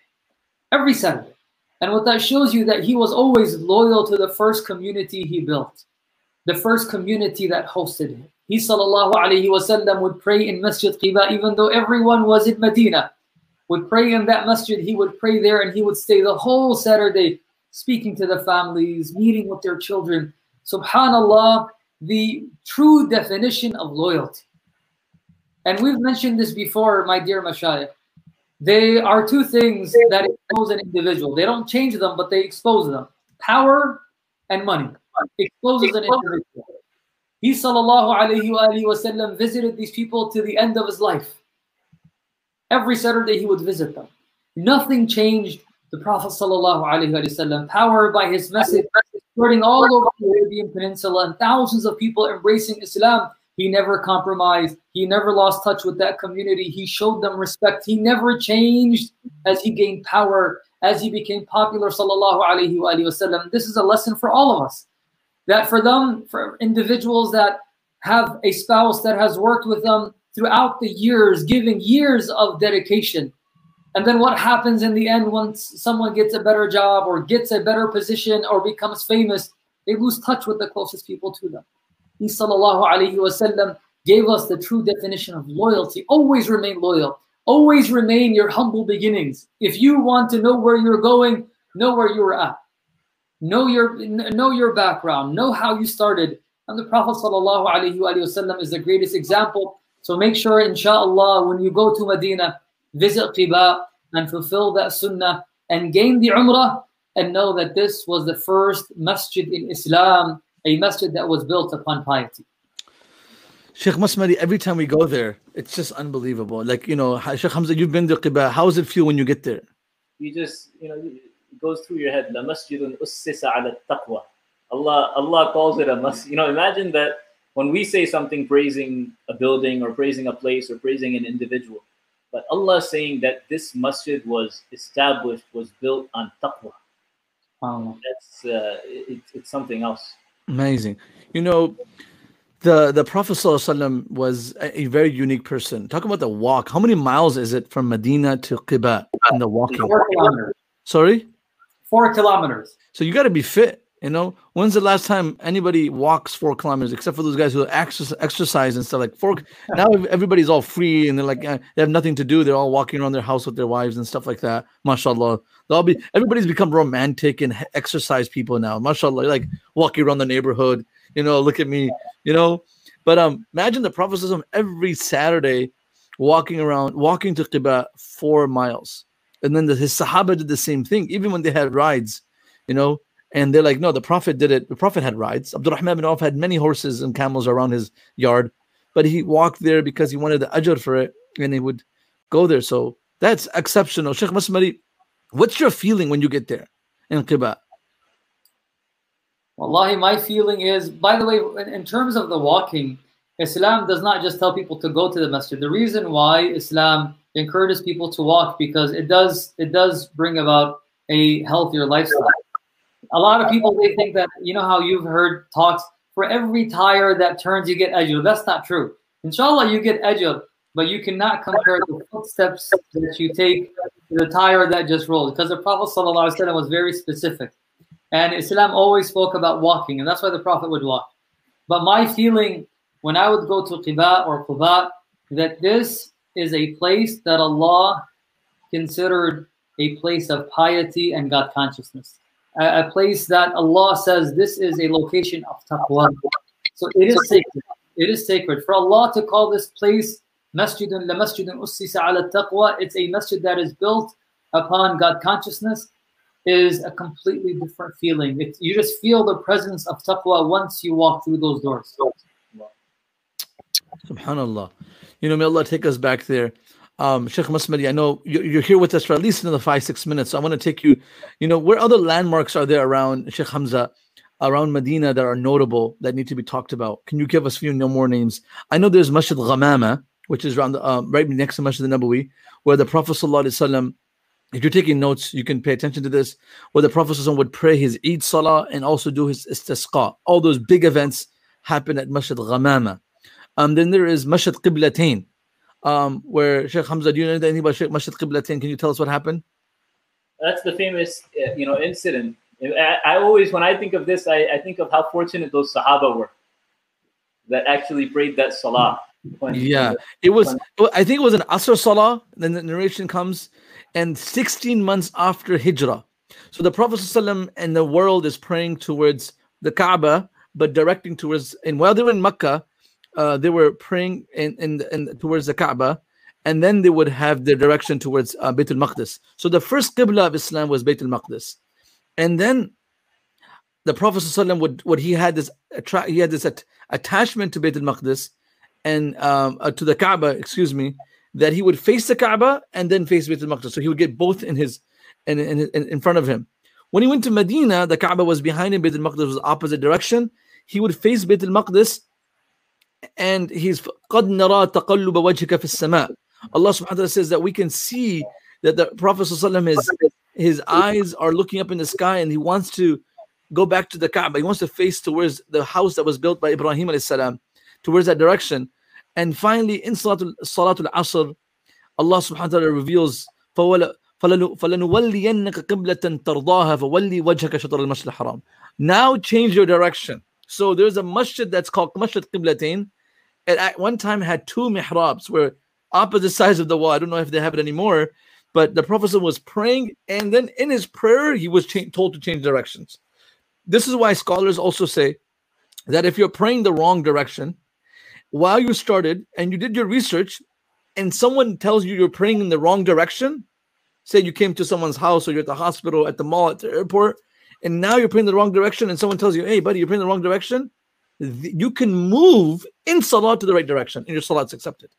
Every Saturday. And what that shows you that he was always loyal to the first community he built, the first community that hosted him. He ﷺ would pray in Masjid Qiba even though everyone was in Medina. Would pray in that masjid, he would pray there and he would stay the whole Saturday speaking to the families, meeting with their children. Subhanallah, the true definition of loyalty. And we've mentioned this before, my dear Mashayikh. They are two things that expose an individual. They don't change them, but they expose them. Power and money exposes an individual. He sallallahu alayhi wa wasallam visited these people to the end of his life. Every Saturday he would visit them. Nothing changed the Prophet ﷺ, powered by his message, spreading all over the Arabian Peninsula and thousands of people embracing Islam, he never compromised. He never lost touch with that community. He showed them respect. He never changed as he gained power, as he became popular. Sallallahu alaihi wasallam. This is a lesson for all of us. That for them, for individuals that have a spouse that has worked with them throughout the years, giving years of dedication, and then what happens in the end once someone gets a better job or gets a better position or becomes famous, they lose touch with the closest people to them. He sallallahu alayhi wasallam gave us the true definition of loyalty. Always remain loyal. Always remain your humble beginnings. If you want to know where you're going, know where you were at. Know your know your background. Know how you started. And the Prophet sallallahu alayhi wasallam is the greatest example. So make sure, inshallah, when you go to Medina, visit Qiba and fulfill that sunnah and gain the umrah and know that this was the first masjid in Islam, a masjid that was built upon piety. Sheikh Masmari, every time we go there, it's just unbelievable. Like, you know, Sheikh Hamza, you've been to Qiba. How does it feel when you get there? You just, you know, it goes through your head. La masjidun ussisa ala taqwa. Allah, Allah calls it a masjid. You know, imagine that when we say something praising a building or praising a place or praising an individual, But Allah is saying that this masjid was established, was built on taqwa. SubhanAllah. That's uh, it, it's something else. Amazing. You know, the the Prophet ﷺ was a, a very unique person. Talk about the walk. How many miles is it from Medina to Qiba in the walking? Four kilometers. Sorry? Four kilometers. So you got to be fit. You know, when's the last time anybody walks four kilometers, except for those guys who exercise, exercise and stuff like four? Now everybody's all free and they're like uh, they have nothing to do. They're all walking around their house with their wives and stuff like that. Mashallah, they'll be everybody's become romantic and exercise people now. Mashallah, like walking around the neighborhood. You know, look at me. You know, but um, imagine the Prophet every Saturday walking around, walking to Qiba four miles, and then the, his Sahaba did the same thing, even when they had rides. You know, and they're like, no, the Prophet did it. The Prophet had rides. Abdurrahman bin Auf had many horses and camels around his yard, but he walked there because he wanted the ajr for it, and he would go there. So that's exceptional. Sheikh Masmari, what's your feeling when you get there in Qiba? Wallahi, my feeling is, by the way, in, in terms of the walking, Islam does not just tell people to go to the masjid. The reason why Islam encourages people to walk because it does it does bring about a healthier lifestyle. A lot of people they think that you know how you've heard talks for every tire that turns you get ajr. That's not true. Inshallah, you get ajr, but you cannot compare the footsteps that you take to the tire that just rolled because the Prophet ﷺ was very specific. And Islam always spoke about walking, and that's why the Prophet would walk. But my feeling when I would go to Qiba or Quba, that this is a place that Allah considered a place of piety and God consciousness. A, a place that Allah says this is a location of taqwa. So it is sacred. It is sacred. For Allah to call this place Masjidun la Masjidun Ussisa ala Taqwa, it's a masjid that is built upon God consciousness is a completely different feeling. It's, you just feel the presence of taqwa once you walk through those doors. Subhanallah. You know, may Allah take us back there. Um, Sheikh Masmadi, I know you- you're here with us for at least another five, six minutes. So I want to take you, you know, where other landmarks are there around Sheikh Hamza, around Medina that are notable that need to be talked about? Can you give us a few no more names? I know there's Masjid Ghamama, which is around the, um, right next to Masjid Nabawi, where the Prophet Sallallahu if you're taking notes, you can pay attention to this, where the Prophet would pray his Eid Salah and also do his istisqa. All those big events happen at Masjid Ghamama. Um, then there is Masjid Qiblatain, um, where Sheikh Hamza, do you know anything about Sheikh Masjid Qiblatain? Can you tell us what happened? That's the famous, uh, you know, incident. I, I always, when I think of this, I, I think of how fortunate those Sahaba were that actually prayed that Salah. When, Yeah, it was. I think it was an Asr Salah. Then the narration comes, and 16 months after Hijrah. So the Prophet ﷺ and the world is praying towards the Kaaba, but directing towards. And while they were in Mecca, uh, they were praying in, in, in towards the Kaaba, and then they would have their direction towards uh, Bayt al-Maqdis. So the first Qibla of Islam was Bayt al-Maqdis, and then the Prophet ﷺ would what he had this he had this at- attachment to Bayt al-Maqdis and um, uh, to the Kaaba, excuse me, that he would face the Kaaba and then face Bayt al-Maqdis. So he would get both in his in, in, in front of him. When he went to Medina, the Kaaba was behind him, Bayt al-Maqdis was opposite direction. He would face Bayt al-Maqdis and he's قَدْ نَرَى تَقَلُّبَ وَجْهِكَ فِي السَّمَاءِ Allah subhanahu wa ta'ala says that we can see that the Prophet ﷺ is his eyes are looking up in the sky and he wants to go back to the Kaaba. He wants to face towards the house that was built by Ibrahim alayhi salam, towards that direction. And finally, in Salatul, Salatul Asr, Allah subhanahu wa ta'ala reveals, فَوَلَ- فَلَنُ- فَلَنُوَلِّيَنَّكَ قِبْلَةً تَرْضَاهَا فَوَلِّ وَجْهَكَ شَطْرَ الْمَسْجِدِ الْحَرَامِ Now change your direction. So there's a masjid that's called Masjid Qiblatain. it at one time had two mihrabs where opposite sides of the wall. I don't know if they have it anymore, but the Prophet was praying, and then in his prayer, he was cha- told to change directions. This is why scholars also say that if you're praying the wrong direction, while you started and you did your research, and someone tells you you're praying in the wrong direction, say you came to someone's house or you're at the hospital, at the mall, at the airport, and now you're praying the wrong direction, and someone tells you, hey, buddy, you're praying the wrong direction, you can move in salah to the right direction, and your salat's accepted.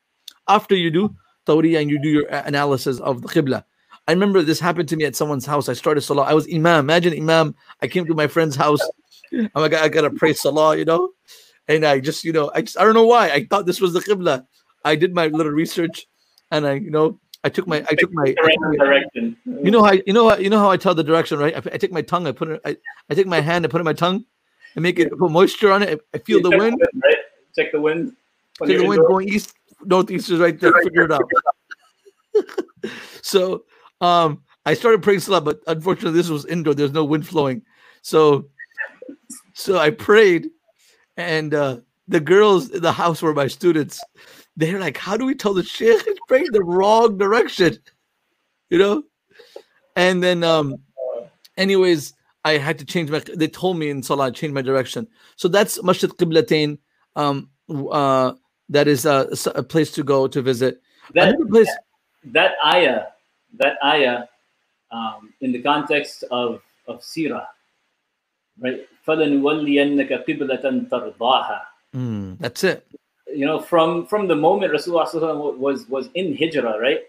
After you do tawriya and you do your analysis of the qibla. I remember this happened to me at someone's house. I started salah. I was imam. Imagine imam. I came to my friend's house. I'm like, I gotta pray salah, you know, and I just, you know, I just, I don't know why. I thought this was the qibla. I did my little research, and I, you know, I took my I took my, I The right took my- direction. you know how you know how you know how I tell the direction, right? I, I take my tongue, I put it, I, I take my hand, I put it in my tongue, and make it put moisture on it. I, feel the check wind. right? Check the wind. Take the wind going east, northeast is right there. Figure it out. so um I started praying salah, but unfortunately this was indoor. There's no wind flowing. So so I prayed, and uh the girls in the house were my students. They're like, How do we tell the sheikh is praying the wrong direction? You know? And then um anyways, I had to change my they told me in Salah, change my direction. So that's Masjid Qiblatain. Um uh that is a, a place to go to visit. That, Another place that ayah, that ayah, um, in the context of of sirah, right? فَلَنُوَلِّيَنَّكَ قِبْلَةً تَرْضَاهَا. Mm, that's it. You know, from from the moment Rasulullah SAW was was in hijrah, right?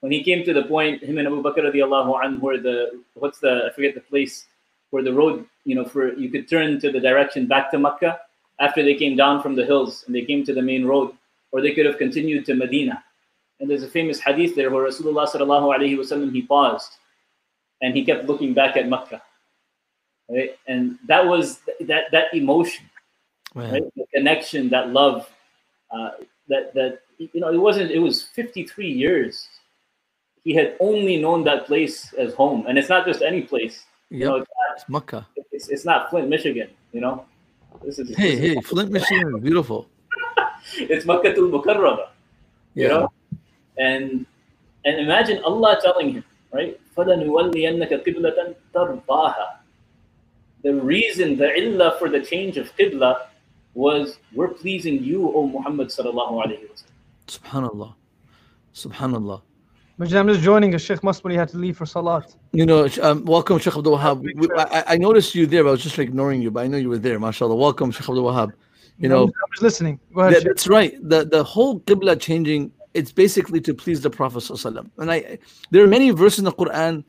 When he came to the point, him and Abu Bakr radiallahu anhu, where the what's the I forget the place where the road, you know, for you could turn to the direction back to Mecca after they came down from the hills and they came to the main road, or they could have continued to Medina. And there's a famous hadith there where Rasulullah sallallahu alaihi wasallam he paused and he kept looking back at Mecca. Right? And that was that that emotion, Man. right? The connection, that love, uh, that that you know, it wasn't. It was 53 years. He had only known that place as home, and it's not just any place. You know, Yep. it's, It's Makkah. not, it's, it's not Flint, Michigan. You know, this is Hey, this is- hey, Flint, Michigan is beautiful. it's Makkatul Mukarrama. You Yeah. know, and and imagine Allah telling him, right? فَلَنُوَلِّيَنَّكَ قِبْلَةً تَرْضَاهَا. The reason, the illah for the change of qibla was we're pleasing you, O Muhammad sallallahu alaihi wasallam. Subhanallah. Subhanallah. I'm just joining us. Sheikh Masmari had to leave for Salat. You know, um, welcome, Sheikh Abdul Wahab. I, I, noticed you there, I was just ignoring you, but I know you were there, mashallah. Welcome, Sheikh Abdul Wahab. You know, I was listening. Ahead, that, that's right. The, the whole Qibla changing, it's basically to please the Prophet. And I, there are many verses in the Quran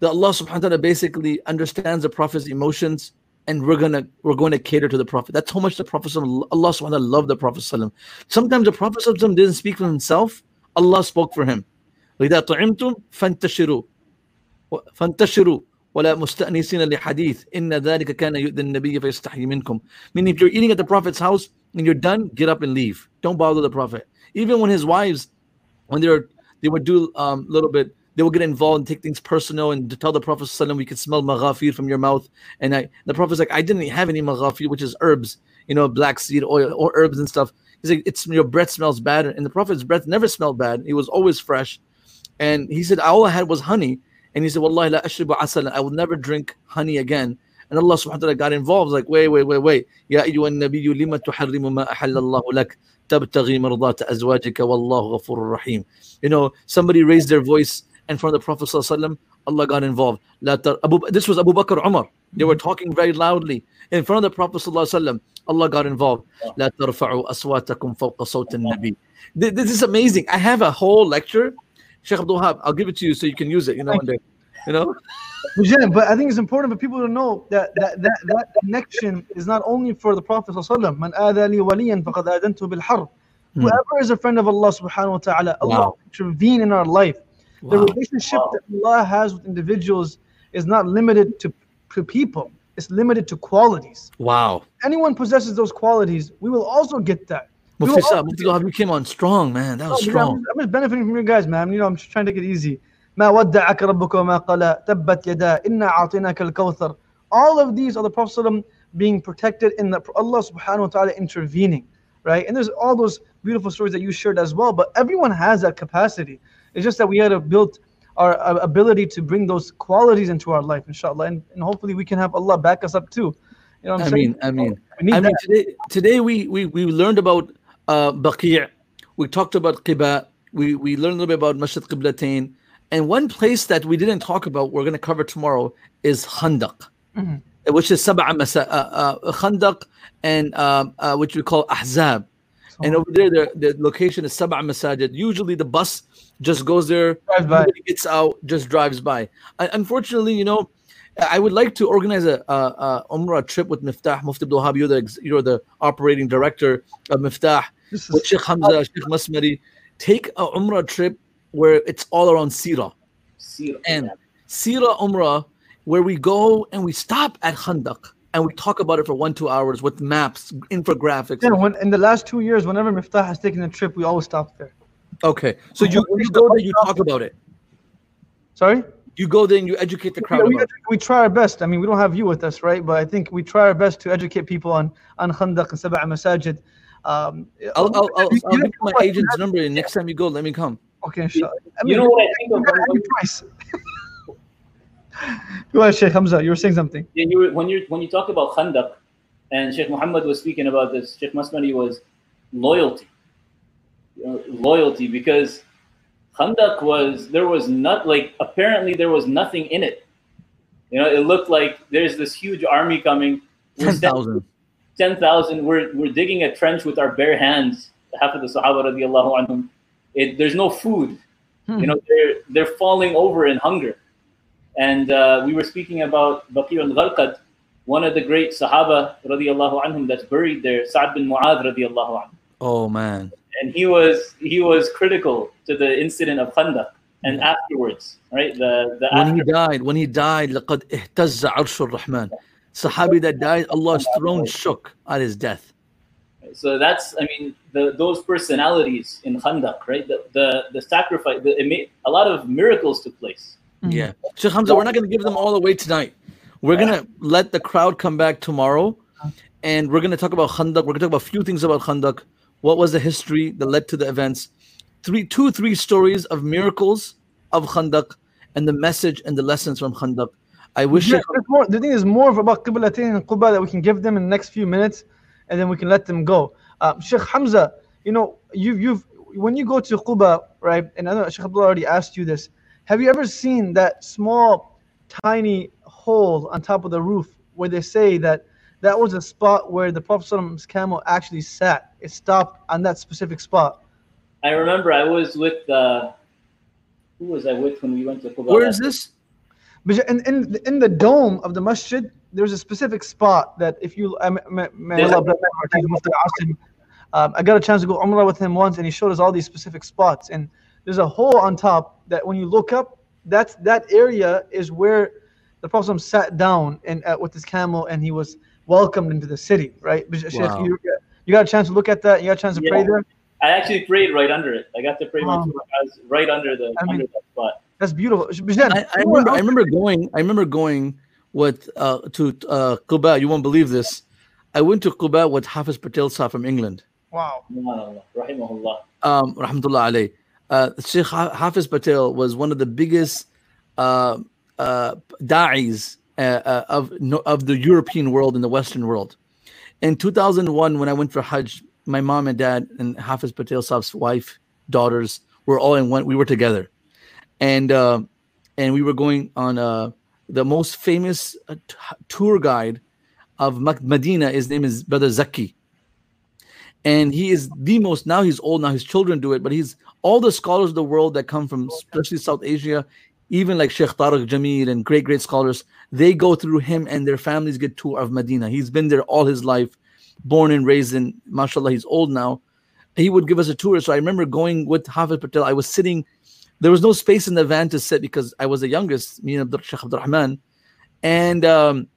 that Allah subhanahu wa ta'ala basically understands the Prophet's emotions and we're gonna we're going to cater to the Prophet. That's how much the Prophet Allah subhanahu wa ta'ala loved the Prophet. Sometimes the Prophet didn't speak for himself, Allah spoke for him. وإذا طعمتم فانتشروا فانتشروا ولا مستأنسين لحديث إن ذلك كان يؤذي النبي فيستحيي منكم meaning if you're eating at the prophet's house and you're done get up and leave don't bother the prophet even when his wives when they were they would do a um, little bit they would get involved and take things personal and to tell the prophet "Sallam, we could smell maghafir from your mouth and I, the prophet's like I didn't have any maghafir which is herbs you know black seed oil or herbs and stuff he's like it's your breath smells bad and the prophet's breath never smelled bad it was always fresh and he said, All I had was honey. And he said, Wallahi la ashribu asalan. I will never drink honey again. And Allah subhanahu wa ta'ala got involved. Like, wait, wait, wait, wait. Ya ayyuhan nabiyyu lima tuharrimu ma ahalla Allahu lak tabtaghi mardata azwajika wallahu ghafurur rahim. You know, somebody raised their voice in front of the Prophet sallallahu alaihi wasallam. Allah got involved. La tar- Abu, this was Abu Bakr Umar. They were talking very loudly in front of the Prophet sallallahu alaihi wasallam. Allah got involved. لا ترفعوا أصواتكم فوق صوت النبي. Th- This is amazing. I have a whole lecture Sheikh Abdul Wahab, I'll give it to you so you can use it, you know, one day. You know? But yeah, but I think it's important for people to know that that, that, that connection is not only for the Prophet. Man. Hmm. Whoever is a friend of Allah subhanahu wa ta'ala, Allah wow. intervene in our life. Wow. The relationship wow. that Allah has with individuals is not limited to, to people, it's limited to qualities. Wow. Anyone possesses those qualities, we will also get that. We will Mufti also Saab, Mufti Wahab, you came on strong, man. That No, was because I'm, strong. I'm just benefiting from you guys, man. You know, I'm just trying to take it easy. ما ودعك ربك وما قلى تبت يدا إنا أعطيناك الكوثر. All of these are the Prophet ﷺ being protected in the Allah subhanahu wa ta'ala intervening, right? And there's all those beautiful stories that you shared as well. But everyone has that capacity. It's just that we had to build our uh, ability to bring those qualities into our life, inshallah. And, and hopefully we can have Allah back us up too. You know what I'm I saying? mean, I mean, we need I mean, that. today, today we, we, we learned about uh, Baqi', we talked about Quba, we, we learned a little bit about Masjid Qiblatain, and one place that we didn't talk about, we're going to cover tomorrow, is Khandaq, Mhm. which is Sab'a Masa, uh, uh, Khandaq, and um, uh, which we call Ahzab. And over there, the, the location is Sab'a Masajid. Usually the bus just goes there, gets out, just drives by. Uh, unfortunately, you know, I would like to organize a, a, a Umrah trip with Miftah, Mufti Abdul Wahab. You're the, you're the operating director of Miftah. This With Sheikh Hamza, Sheikh Masmari. Take a Umrah trip where it's all around Sira Sirah. and Sira Umrah, where we go and we stop at Khandaq and we talk about it for one two hours with maps, infographics. Yeah, when, in the last two years, whenever Miftah has taken a trip, we always stop there. Okay, so you when you go there, you talk about it. Sorry? You go there and you educate the Yeah, crowd we, about we try our best. I mean, we don't have you with us, right? But I think we try our best to educate people on on Khandaq and Sab'a Masajid. Um, I'll, I'll, I'll, you- I'll you give you my know- agent's number and next time you go, let me come. Okay, inshallah. I You know what I think of when- any price. Go ahead, Sheikh Hamza. You were saying something. Yeah, you were, when you when you talk about Khandaq, and Sheikh Muhammad was speaking about this, Sheikh Masmari was loyalty. You know, loyalty because Khandaq was there was not like apparently there was nothing in it. You know, it looked like there's this huge army coming. We're Ten standing- thousand. 10,000, we're, we're digging a trench with our bare hands, half of the Sahaba radiallahu anhum. It, there's no food. Hmm. You know, hmm. they're, they're falling over in hunger. And uh, we were speaking about Baqi al-Gharqad, one of the great Sahaba radiallahu anhum that's buried there, Saad bin Mu'adh radiallahu anhu. Oh man. And he was he was critical to the incident of Khandaq and yeah. afterwards, right? The the When afterwards. he died, when he died, لقد اهتز عرش الرحمن. Sahabi that died, Allah's throne shook at his death. So that's, I mean, the, those personalities in Khandaq, right? The the, the sacrifice, the, it made, a lot of miracles took place. Yeah. Mm-hmm. Sheikh Hamza, we're not going to give them all away tonight. We're going to let the crowd come back tomorrow and we're going to talk about Khandaq. We're going to talk about a few things about Khandaq. What was the history that led to the events? Three, two, three stories of miracles of Khandaq and the message and the lessons from Khandaq. I wish Yeah, Sheikh- more, the thing is more of about Qiblatain and Quba that we can give them in the next few minutes, and then we can let them go. Um, Sheikh Hamza, you know, you've you've when you go to Quba, right? And I know Sheikh Abdullah already asked you this. Have you ever seen that small, tiny hole on top of the roof where they say that that was a spot where the Prophet ﷺ's camel actually sat? It stopped on that specific spot. I remember I was with, uh, who was I with when we went to Quba? where is this? But in, in in the dome of the masjid, there's a specific spot that if you, I, may, may Allah bless Mufti Mufti Asim, um, I got a chance to go Umrah with him once, and he showed us all these specific spots. And there's a hole on top that when you look up, that's that area is where the Prophet sat down and uh, with his camel, and he was welcomed into the city. Right? Wow. you, you got a chance to look at that. You got a chance to pray there. I actually prayed right under it. I got to pray my two right under the I mean- under that spot. That's beautiful. Bijan, I, I remember. I remember going. I remember going with uh, to uh, Quba. You won't believe this. I went to Quba with Hafiz Patel Sah from England. Wow. Subhanallah, Rahimahullah. Um, Rahmatullah alayh. Uh, Sheikh Hafiz Patel was one of the biggest uh, uh, da'is uh, uh, of no, of the European world and the Western world. In 2001, when I went for Hajj, my mom and dad and Hafiz Patel Sahib's wife, daughters, were all in one. We were together, and uh, and we were going on uh, the most famous uh, t- tour guide of Medina. His name is Brother Zaki, and he is the most. Now he's old. Now his children do it, but he's all the scholars of the world that come from, especially South Asia, even like Sheikh Tariq Jamil and great great scholars. They go through him, and their families get tour of Medina. He's been there all his life, born and raised in. Mashallah, he's old now. He would give us a tour. So I remember going with Hafiz Patel. I was sitting there was no space in the van to sit because I was the youngest, me and Abdur Sheikh Abdul Rahman. And um,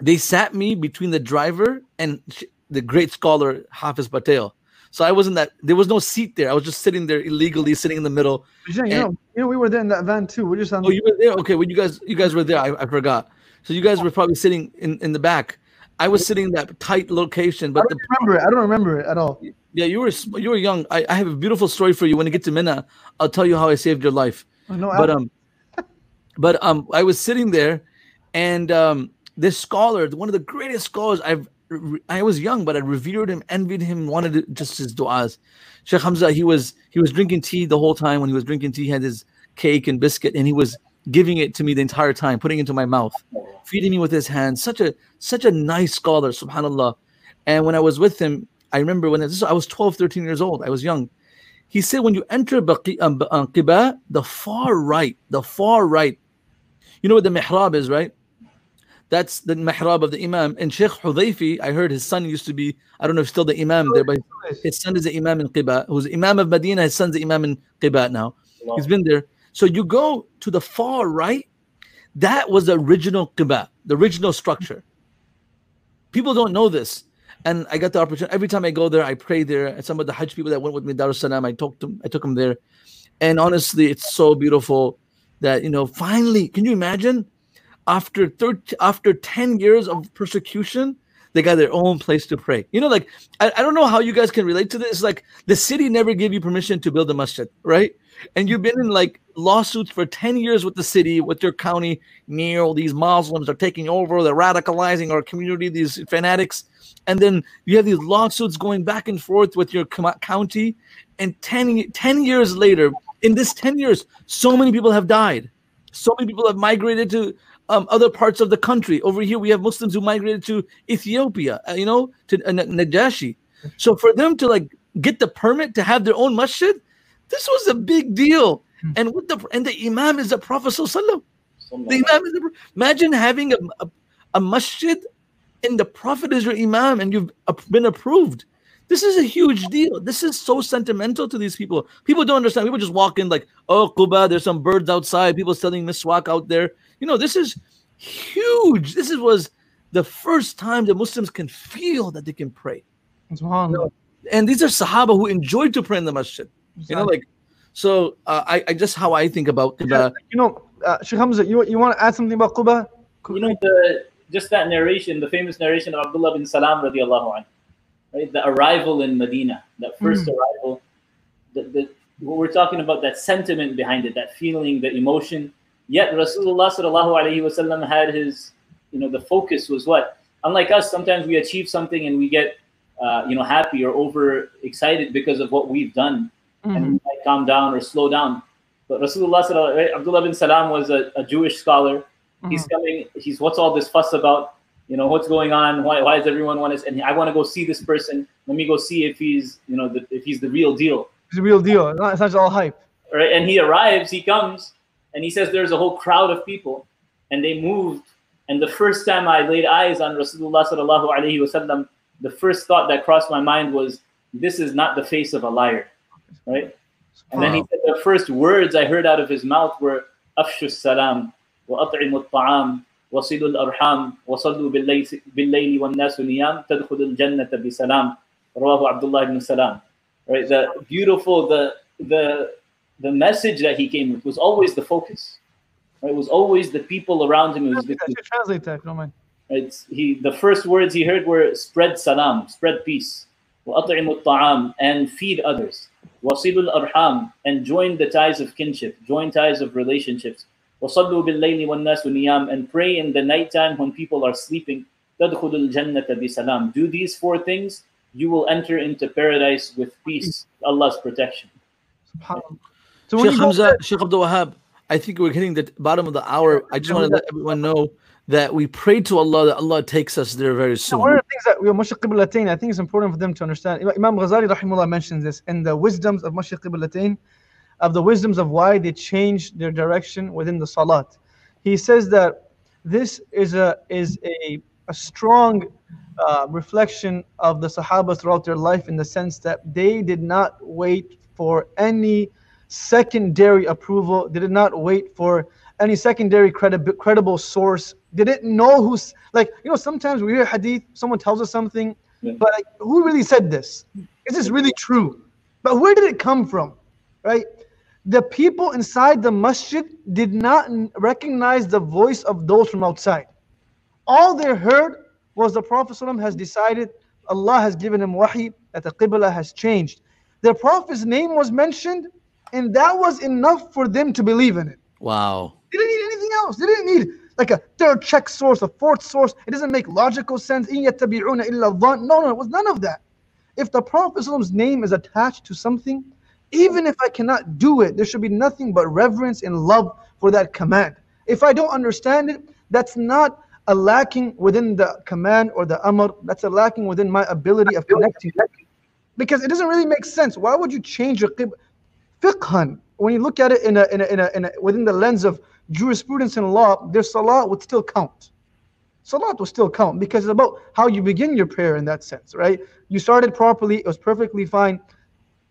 they sat me between the driver and the great scholar Hafiz Patel. So I wasn't that, there was no seat there. I was just sitting there illegally, sitting in the middle. Bijan, you know, you know, we were there in that van too. We're just on. Oh, you were there? Okay, well, you guys, you guys were there. I, I forgot. So you guys were probably sitting in, in the back. I was sitting in that tight location, but I don't the, remember it. I don't remember it at all. Yeah, you were you were young. I, I have a beautiful story for you. When you get to Mina, I'll tell you how I saved your life. No, but I- um but um i was sitting there and um this scholar one of the greatest scholars i've i was young but i revered him envied him wanted to, just his du'as sheikh hamza he was he was drinking tea the whole time when he was drinking tea he had his cake and biscuit and he was giving it to me the entire time putting it into my mouth feeding me with his hands such a such a nice scholar subhanallah and when i was with him i remember when this, i was 12 13 years old i was young he said when you enter Baqi, um, uh, Quba, the far right, the far right, you know what the mihrab is, right? That's the mihrab of the imam. And Sheikh Hudayfi, I heard his son used to be, I don't know if still the imam there, but his son is the imam in Quba, who's the imam of Medina, his son's the imam in Quba now. He's been there. So you go to the far right. That was the original Qibla, the original structure. People don't know this. And I got the opportunity. Every time I go there, I pray there. And some of the Hajj people that went with me, Dar es Salaam, I talked them, I took them there. And honestly, it's so beautiful that you know, finally, can you imagine? After 13, after 10 years of persecution, they got their own place to pray. You know, like I, I don't know how you guys can relate to this. Like the city never gave you permission to build a masjid, right? And you've been in like lawsuits for 10 years with the city, with your county, near all these Muslims are taking over, they're radicalizing our community, these fanatics. And then you have these lawsuits going back and forth with your county. And 10, 10 years later, in this 10 years, so many people have died. So many people have migrated to um, other parts of the country. Over here, we have Muslims who migrated to Ethiopia, uh, you know, to uh, Najashi. So for them to like get the permit to have their own masjid, this was a big deal. Hmm. And with the and the imam is the Prophet Sallallahu The imam is the, imagine having a, a, a masjid and the Prophet is your imam and you've been approved. This is a huge deal. This is so sentimental to these people. People don't understand. People just walk in like, oh, Quba, there's some birds outside. People selling miswak out there. You know, this is huge. This is, was the first time that Muslims can feel that they can pray. SubhanAllah. And these are Sahaba who enjoyed to pray in the masjid. You know, like, so uh, I, I just how I think about Quba. You know, uh, Sheikh Hamza, you, you want to add something about Quba? You know, the just that narration, the famous narration of Abdullah bin Salam radiallahu anhu, right? The arrival in Medina, that 1st Mm. arrival, the, the, what we're talking about, that sentiment behind it, that feeling, the emotion. Yet Rasulullah sallallahu alaihi wasallam had his, you know, the focus was what? Unlike us, sometimes we achieve something and we get, uh, you know, happy or over excited because of what we've done, and Mhm. we calm down or slow down. But Rasulullah sallallahu uh, alaihi eh, Abdullah bin Salam was a, a Jewish scholar. He's mm-hmm. coming. He's what's all this fuss about? You know what's going on? Why, why does everyone want to? And I want to go see this person. Let me go see if he's you know the, if he's the real deal, It's a real deal. It's not, it's not just all hype. right? And he arrives. He comes and he says there's a whole crowd of people, and they moved. And the first time I laid eyes on Rasulullah sallallahu alaihi wasallam, the first thought that crossed my mind was, this is not the face of a liar, right? And then he said the first words I heard out of his mouth were "Afshu salam wa at'imu at-ta'am wa silu al-arham wa sallu bil-layli bil-layli wan-nasu niyam tadkhulu al-jannata bi salam." Rawahu Abdullah ibn Salam. Right, the beautiful the the the message that he came with was always the focus. Right, it was always the people around him. It was Translate that, Sheikh, translate that, if you don't mind. it's, he the first words he heard were spread salam, spread peace, وَأَطْعِمُوا الطَّعَامِ and feed others, وَصِلُوا الْأَرْحَامِ and join the ties of kinship, join ties of relationships, وَصَلُّوا بِاللَّيْلِ وَالنَّاسُ نِيَامِ and pray in the nighttime when people are sleeping, تَدْخُلُوا الْجَنَّةَ بِسَلَامٍ Do these four things, you will enter into paradise with peace, Allah's protection. SubhanAllah. So when Sheikh you go Hamza, there- Sheikh Abdul Wahab, I think we're hitting the bottom of the hour. I just want to let everyone know that we pray to Allah that Allah takes us there very soon. One of the things that we Qiblatain, I think it's important for them to understand. Imam Ghazali rahimullah mentions this in the wisdoms of Masjid Qiblatain, of the wisdoms of why they changed their direction within the salat. He says that this is a is a, a strong uh, reflection of the Sahaba throughout their life in the sense that they did not wait for any secondary approval. They did not wait for any secondary credi- credible source. They didn't know who's like you know. Sometimes we hear hadith, someone tells us something, Yeah. but like, who really said this? Is this really true? But where did it come from? Right? The people inside the masjid did not recognize the voice of those from outside. All they heard was the Prophet ﷺ has decided, Allah has given him wahi, that the Qibla has changed. The Prophet's name was mentioned, and that was enough for them to believe in it. Wow. They didn't need anything else. They didn't need like a third check source, a fourth source. It doesn't make logical sense. No, no, it was none of that. If the Prophet's name is attached to something, even if I cannot do it, there should be nothing but reverence and love for that command. If I don't understand it, that's not a lacking within the command or the amr, that's a lacking within my ability of connecting. Because it doesn't really make sense. Why would you change your qibla? Fiqhan, when you look at it in a, in a, in a, in a, within the lens of jurisprudence and law, their salah would still count. Salat will still count because it's about how you begin your prayer in that sense, right? You started properly, it was perfectly fine.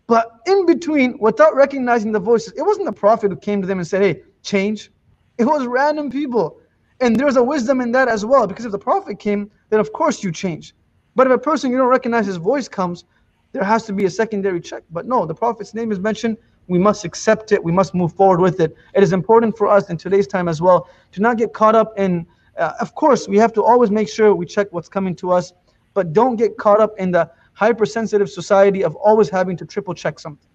But in between, without recognizing the voices, it wasn't the Prophet who came to them and said, Hey, change. It was random people. And there's a wisdom in that as well, because if the Prophet came, then of course you change. But if a person you don't recognize his voice comes, there has to be a secondary check. But no, the Prophet's name is mentioned. We must accept it. We must move forward with it. It is important for us in today's time as well to not get caught up in, uh, of course, we have to always make sure we check what's coming to us, but don't get caught up in the hypersensitive society of always having to triple check something.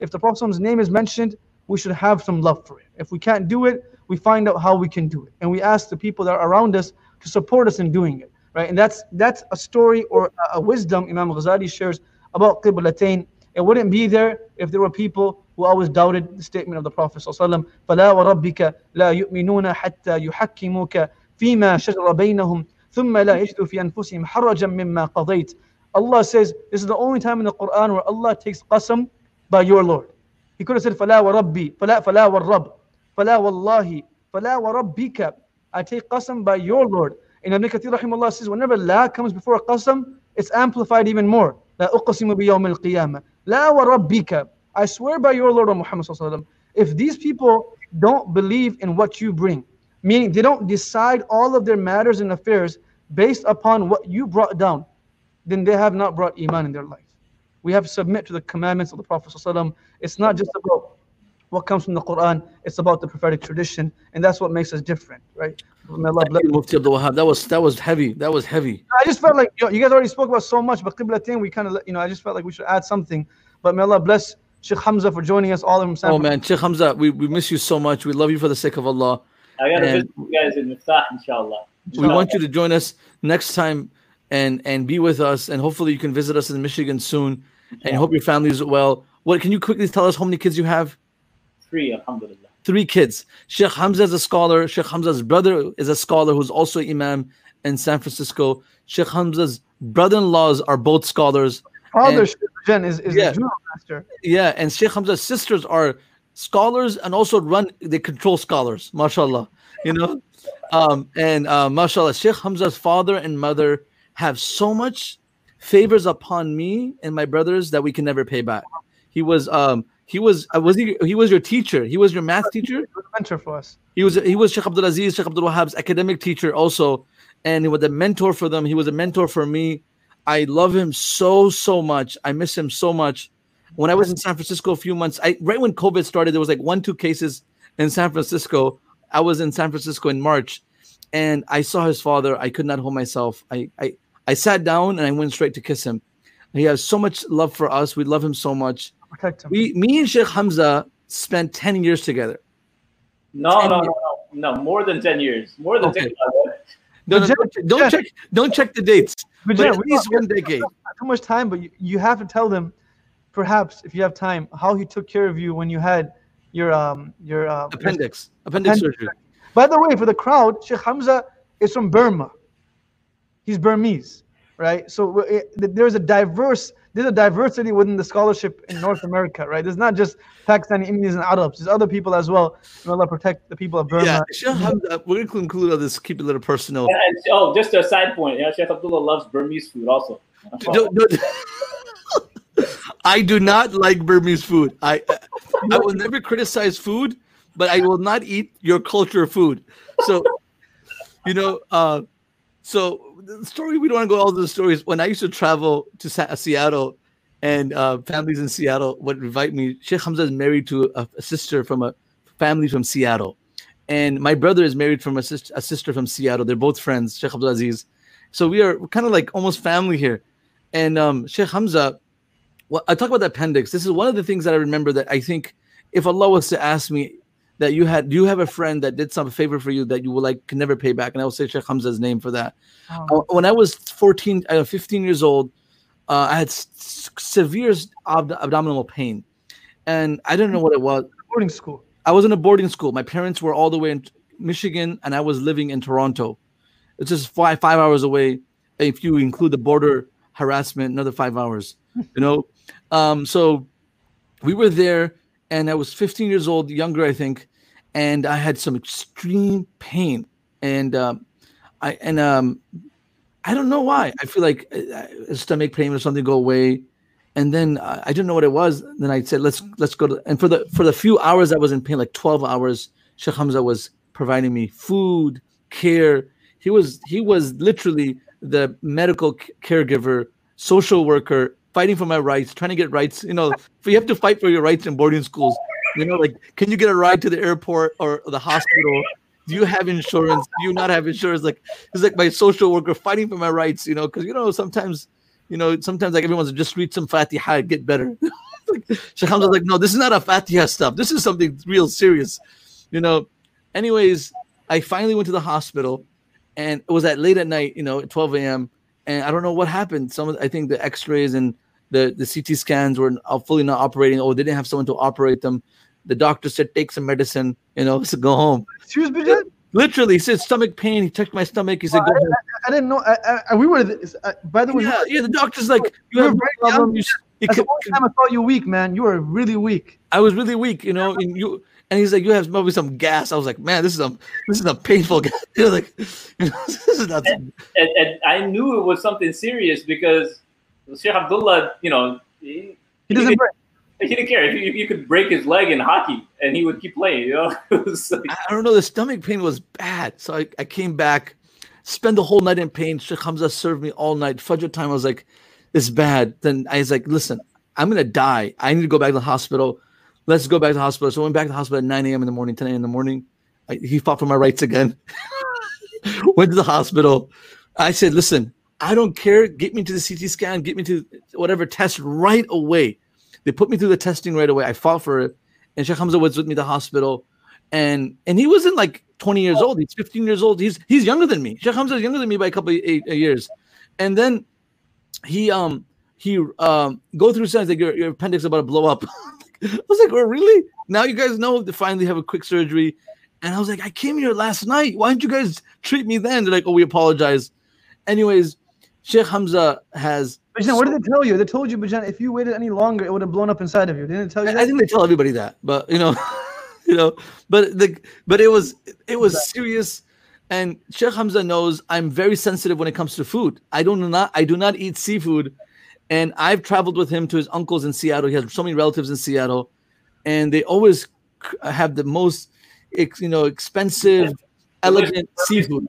If the Prophet's name is mentioned, we should have some love for it. If we can't do it, we find out how we can do it. And we ask the people that are around us to support us in doing it. Right? And that's that's a story or a wisdom Imam Ghazali shares about Qiblatain. It wouldn't be there if there were people who always doubted the statement of the Prophet ﷺ فَلَا وَرَبِّكَ لَا يُؤْمِنُونَ حَتَّى يُحَكِّمُوكَ فِيمَا شَجَرَ بَيْنَهُمْ ثُمَّ لَا يَجِدُوا فِي أَنفُسِهِمْ حَرَجًا مِمَّا قَضَيْتَ Allah says this is the only time in the Quran where Allah takes qasam by your Lord. He could have said فَلَا وَرَبِّي فَلَا فَلَا وَالرَّبِّ فَلَا وَاللَّهِ فَلَا وَرَبِّكَ I take qasam by your Lord. And Ibn Kathir rahimahullah says whenever la comes before a qasam, it's amplified even more. لا أقسم بيوم القيامة La wa rabbika. I swear by your Lord, Muhammad sallallahu If these people don't believe in what you bring, meaning they don't decide all of their matters and affairs based upon what you brought down, then they have not brought iman in their life. We have to submit to the commandments of the Prophet It's not just about what comes from the Quran, it's about the prophetic tradition, and that's what makes us different, right? May Allah bless Mufti Abdul Wahab. That was that was heavy. That was heavy. I just felt like you, know, you guys already spoke about so much, but Qiblatain, we kind of, you know, I just felt like we should add something. But may Allah bless Sheikh Hamza for joining us all in San Oh man, Sheikh Hamza, we, we miss you so much. We love you for the sake of Allah. I gotta visit you guys in Miftah, inshallah. We want you to join us next time and and be with us, and hopefully you can visit us in Michigan soon. And hope your family is well. What can you quickly tell us how many kids you have? Three, alhamdulillah three kids. Sheikh Hamza is a scholar. Sheikh Hamza's brother is a scholar who's also imam in San Francisco. Sheikh Hamza's brother-in-laws are both scholars. Father and, is, is yeah, a master. Yeah, and Sheikh Hamza's sisters are scholars and also run they control scholars. MashaAllah. You know? Um, and uh, mashallah, Sheikh Hamza's father and mother have so much favors upon me and my brothers that we can never pay back. He was um he was uh, was he he was your teacher. He was your math teacher. mentor for us. He was he was Sheikh Abdul Aziz, Sheikh Abdul Wahab's academic teacher also, and he was a mentor for them. He was a mentor for me. I love him so so much. I miss him so much. When I was in San Francisco a few months, I right when COVID started, there was like one two cases in San Francisco. I was in San Francisco in March, and I saw his father. I could not hold myself. I I I sat down and I went straight to kiss him. He has so much love for us. We love him so much protect him. We, me and Sheikh Hamza spent 10 years together. No, no, no, no, no, more than 10 years. More than okay. 10 years. No, no, don't, don't check. Don't check the dates. But, but at least one decade. Too much time, but you, you have to tell them, perhaps if you have time, how he took care of you when you had your um your uh, appendix appendix, appendix surgery. By the way, for the crowd, Sheikh Hamza is from Burma. He's Burmese, right? So it, there's a diverse there's a diversity within the scholarship in North America, right? There's not just Pakistani, Indians, and Arabs. There's other people as well. May Allah protect the people of Burma. Yeah, Sheikh Hamza, we're going to conclude on this, keep it a little personal. And, and, oh, just a side point. Yeah, Sheikh Abdullah loves Burmese food also. Don't, don't, I do not like Burmese food. I I will never criticize food, but I will not eat your culture food. So, you know, uh, so the story we don't want to go all the stories. When I used to travel to Sa- Seattle, and uh, families in Seattle would invite me. Sheikh Hamza is married to a, a, sister from a family from Seattle, and my brother is married from a, sis- a sister from Seattle. They're both friends, Sheikh Abdul Aziz. So we are kind of like almost family here. And um, Sheikh Hamza, well, I talk about the appendix. This is one of the things that I remember that I think if Allah was to ask me that you had, do you have a friend that did some favor for you that you will like can never pay back? And I will say Sheikh Hamza's name for that. Oh. Uh, when I was 14, uh, 15 years old, uh, I had s- severe ab- abdominal pain, and I didn't know what it was. Boarding school. I was in a boarding school. My parents were all the way in Michigan, and I was living in Toronto. It's just five five hours away. If you include the border harassment, another five hours. You know, um, so we were there, and I was 15 years old, younger, I think, and I had some extreme pain, and um, I and um, I don't know why. I feel like uh, uh, stomach pain or something go away, and then I, I didn't know what it was. Then I said, let's let's go to. And for the for the few hours I was in pain, like twelve hours, Sheikh Hamza was providing me food, care. He was he was literally the medical caregiver, social worker, fighting for my rights, trying to get rights. You know, you have to fight for your rights in boarding schools. You know, like can you get a ride to the airport or the hospital? Do you have insurance? Do you not have insurance? Like it's like my social worker fighting for my rights. You know, because you know sometimes, you know sometimes like everyone's just read some Fatiha, get better. like, Sheikh like, no, this is not a Fatiha stuff. This is something real serious. You know. Anyways, I finally went to the hospital, and it was at late at night. You know, at 12 a.m. And I don't know what happened. Some I think the X-rays and the the CT scans were uh, fully not operating. Oh, they didn't have someone to operate them. The doctor said, take some medicine, you know, to go home. Excuse me, Bijan? Literally, he said stomach pain. He checked my stomach. He said, go I, home. I, I didn't know. I, I, we were. Uh, by the way, Yeah, yeah, the doctor's like, you you have were very problem. young. You, s- you that's the only time I thought you weak, man. You were really weak. I was really weak, you know, and you and he's like, you have probably some gas. I was like, man, this is a this is a painful gas. You know, like, you know, this is not. and, and I knew it was something serious because Sheikh Abdullah, you know, he, He doesn't break. he didn't care. If you, you could break his leg in hockey and he would keep playing, you know? Like, I I don't know. The stomach pain was bad, so I, I came back, spent the whole night in pain. Sheikh Hamza served me all night. Fajr time, I was like, "It's bad." Then I was like, "Listen, I'm gonna die. I need to go back to the hospital. Let's go back to the hospital." So I went back to the hospital at 9 a.m. in the morning, 10 a.m. in the morning. I, he fought for my rights again. went to the hospital. I said, "Listen, I don't care. Get me to the CT scan. Get me to whatever test right away." They put me through the testing right away. I fought for it, and Sheikh Hamza was with me to the hospital. And and he wasn't like 20 years old. He's 15 years old. He's he's younger than me. Sheikh Hamza is younger than me by a couple of eight, uh, years. And then he um he um go through signs like your, your appendix about to blow up. I was like oh really? Now you guys know to finally have a quick surgery. And I was like I came here last night. Why didn't you guys treat me then? They're like oh we apologize. Anyways Sheikh Hamza has Bijan, what did they tell you? They told you, Bijan, if you waited any longer, it would have blown up inside of you. Didn't they tell you I, that? I think they tell everybody that, but you know, you know, but the but it was it was serious, and Sheikh Hamza knows I'm very sensitive when it comes to food. I do not not I do not eat seafood, and I've traveled with him to his uncles in Seattle. He has so many relatives in Seattle, and they always have the most, you know, expensive, elegant seafood.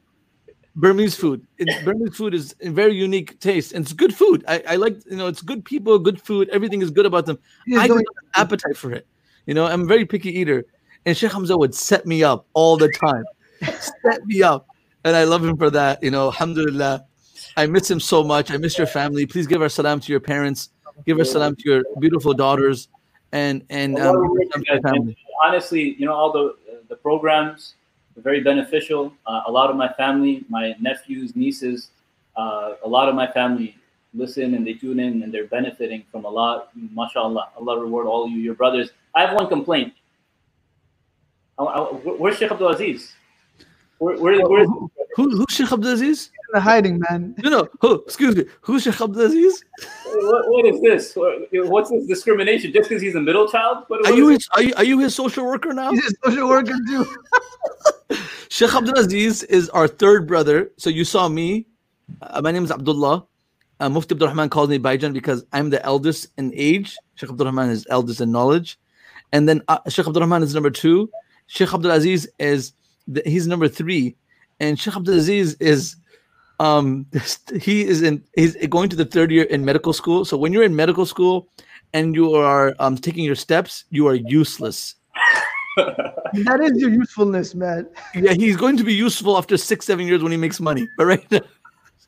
Burmese food. It, Burmese food is a very unique taste, and it's good food. I, I like, you know, it's good people, good food. Everything is good about them. You just I don't don't have an appetite for it. You know, I'm a very picky eater. And Sheikh Hamza would set me up all the time. set me up. And I love him for that. You know, alhamdulillah. I miss him so much. I miss your family. Please give our salam to your parents. Give our salam to your beautiful daughters and and um, Allah give our salam to your and family. honestly, you know, all the the programs are very beneficial. Uh, a lot of my family, my nephews, nieces, uh, a lot of my family listen and they tune in and they're benefiting from a lot. MashaAllah. Allah reward all you, your brothers. I have one complaint. I- I- Where's Sheikh Abdul Aziz? Where, where, where's, Who, who's Sheikh Abdul Aziz? In the hiding, man. No, no. Who? Excuse me. Who's Sheikh Abdul Aziz? what, what is this? What's this discrimination? Just because he's a middle child? What, Are you his, are you are you his social worker now? He's a social worker too. Sheikh Abdul Aziz is our third brother. So you saw me. Uh, my name is Abdullah. Uh, Mufti Abdul Rahman calls me Baijan because I'm the eldest in age. Sheikh Abdul Rahman is eldest in knowledge. And then uh, Sheikh Abdul Rahman is number two. Sheikh Abdul Aziz is the, he's number three. And Sheikh Abdul Aziz is um he is in he's going to the third year in medical school. So when you're in medical school and you are um, taking your steps, you are useless. That is your usefulness, man. yeah, he's going to be useful after six, seven years when he makes money. But right now,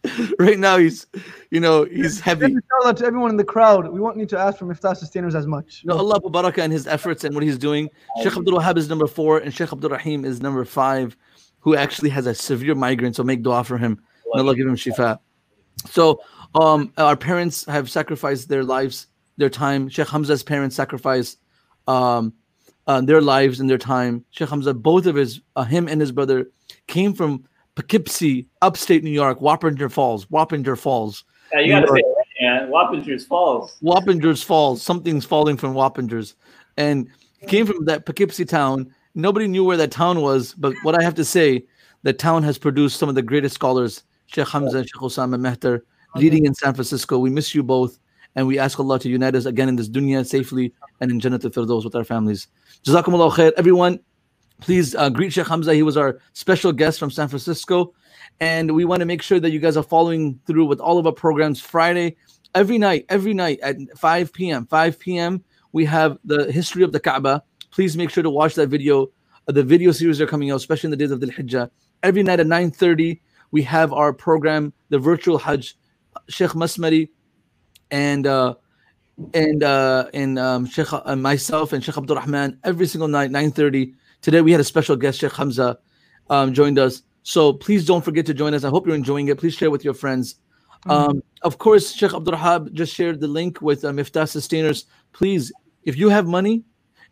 right now he's, you know, he's heavy. Send inshallah to everyone in the crowd. We won't need to ask for Miftah sustainers as much. Know, Allah Barakah and his efforts and what he's doing. Sheikh Abdul Wahab is number four, and Sheikh Abdul Rahim is number five, who actually has a severe migraine. So make dua for him. Allah give him shifa. So um, our parents have sacrificed their lives, their time. Sheikh Hamza's parents sacrificed um, uh, their lives and their time. Sheikh Hamza, both of his, uh, him and his brother, came from Poughkeepsie, upstate New York, Wappinger Falls, Wappinger Falls. Yeah, you gotta say it right, man. Wappingers Falls. Wappingers Falls. Something's falling from Wappingers, and came from that Poughkeepsie town. Nobody knew where that town was, but what I have to say, the town has produced some of the greatest scholars. Sheikh Hamza and Sheikh Osama Mehter, leading in San Francisco. We miss you both, And we ask Allah to unite us again in this dunya safely and in Jannat al-Firdaus with our families. Jazakumullah khair. Everyone, please uh, greet Sheikh Hamza. He was our special guest from San Francisco. And we want to make sure that you guys are following through with all of our programs Friday, every night, every night at 5 p.m. 5 p.m. We have the history of the Kaaba. Please make sure to watch that video. Uh, the video series are coming out, especially in the days of the Hijjah. Every night at 9:30, we have our program, the virtual Hajj. Sheikh Masmari and uh, and uh, and um, Sheikh uh, myself and Sheikh Abdul Rahman every single night 9:30. Today we had a special guest, Sheikh Hamza, um, joined us. So please don't forget to join us. I hope you're enjoying it. Please share with your friends. Um, of course, Sheikh Abdul Wahab just shared the link with uh, Miftah Sustainers. Please, if you have money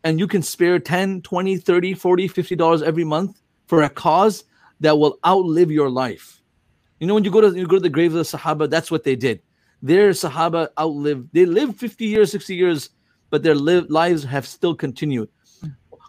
and you can spare 10, 20, 30, 40, 50 dollars every month for a cause that will outlive your life. You know, when you go to you go to the grave of the Sahaba, that's what they did. Their Sahaba outlived. They lived 50 years, 60 years, but their li- lives have still continued.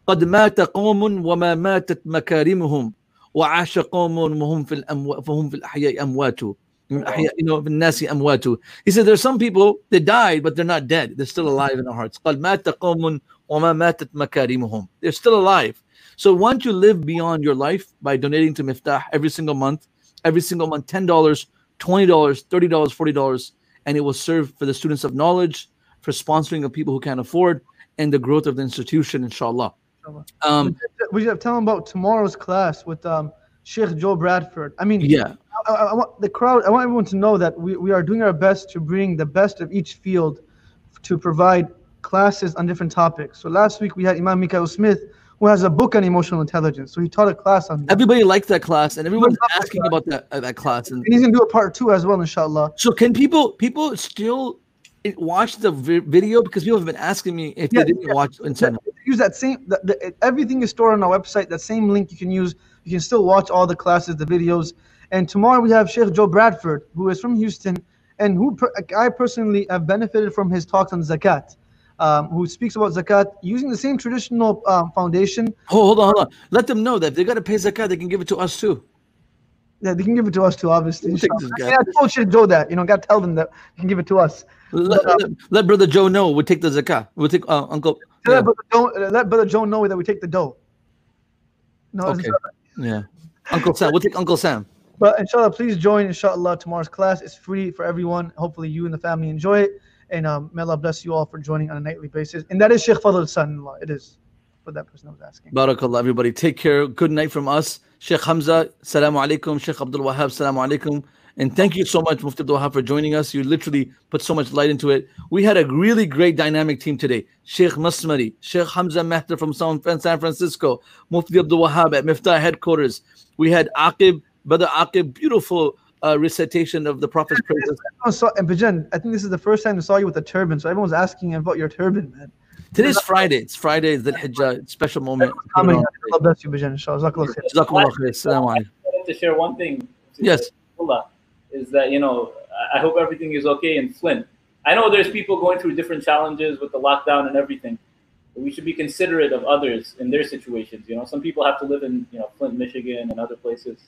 قد مات قوم وما ماتت مكارمهم وعاش قوم وهم في الأمو... فهم في الأحياء أموات من الأحياء you know في الناس أموات he said there's some people that died but they're not dead they're still alive in our hearts قد مات قوم وما ماتت مكارمهم they're still alive so once you live beyond your life by donating to Miftah every single month every single month $10 $20 $30 $40 and it will serve for the students of knowledge for sponsoring of people who can't afford and the growth of the institution inshallah um, we should tell them about tomorrow's class with um, Sheikh Joe Bradford. I mean, yeah I, I, I want the crowd. I want everyone to know that we, we are doing our best to bring the best of each field to provide classes on different topics. So last week we had Imam Mikael Smith, who has a book on emotional intelligence. So he taught a class on that. everybody liked that class and everyone's asking that about that uh, that class and And he's gonna do a part two as well, inshallah. So can people people still watch the vi- video because people have been asking me if Yeah, they didn't yeah. watch inside. Use that same. The, the, everything is stored on our website. That same link you can use. You can still watch all the classes, the videos. And tomorrow we have Sheikh Joe Bradford, who is from Houston, and who per, I personally have benefited from his talks on zakat. Um, who speaks about zakat using the same traditional um, foundation. Hold, hold on, hold on. Let them know that if they got to pay zakat, they can give it to us too. Yeah, they can give it to us too, obviously. We'll take I, guy. mean, I told Sheikh Joe that. You know, got to tell them that you can give it to us. Let, But, uh, let, let brother Joe know. We'll take the zakat. We'll take uh, Uncle. Let, brother Joe, uh, let brother Joe know that we take the dough. No, Okay. yeah. Uncle Sam. We'll take Uncle Sam. But inshallah, please join inshallah tomorrow's class. It's free for everyone. Hopefully you and the family enjoy it. And um, may Allah bless you all for joining on a nightly basis. And that is Sheikh Fadl's son-in-law. It is for that person I was asking. Barakallah, everybody. Take care. Good night from us. Sheikh Hamza, salamu alaikum. Sheikh Abdul Wahab, salamu alaikum. And thank you so much, Mufti Abdul Wahab, for joining us. You literally put so much light into it. We had a really great dynamic team today. Sheikh Masmari, Sheikh Hamza Mehta from San Francisco, Mufti Abdul Wahab at Miftah headquarters. We had Aqib, Brother Aqib, beautiful uh, recitation of the Prophet's praises. Saw, and Bajan, I think this is the first time I saw you with a turban. So everyone's asking about your turban, man. Today's Friday. It's Friday, the Hijjah, special moment. Put it Comment. on. Allah bless you, Bajan. Jazakallah khair. Jazakumullah khair. I wanted to share one thing. Yes. Abdullah, is that you know I- I hope everything is okay in Flint. I know there's people going through different challenges with the lockdown and everything. But we should be considerate of others in their situations. You know, some people have to live in you know Flint, Michigan, and other places.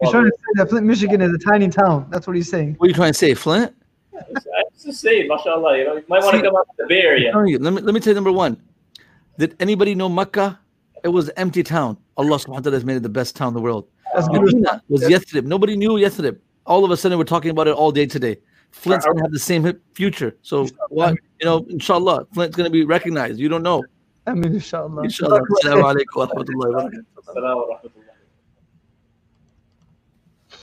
He's trying to say that Flint, Michigan is a tiny town. That's what he's saying. What are you trying to say, Flint? It's, it's just say, mashallah. You know, you might want to come out to the Bay Area. you, let me let me tell you number one. Did anybody know Mecca? It was an empty town. Allah subhanahu wa ta'ala has made it the best town in the world. That's good. Medina was Yathrib. Nobody knew Yathrib. All of a sudden we're talking about it all day today. Flint's gonna have the same future. So what you know, inshallah, Flint's gonna be recognized. You don't know. I mean, inshallah. Inshallah.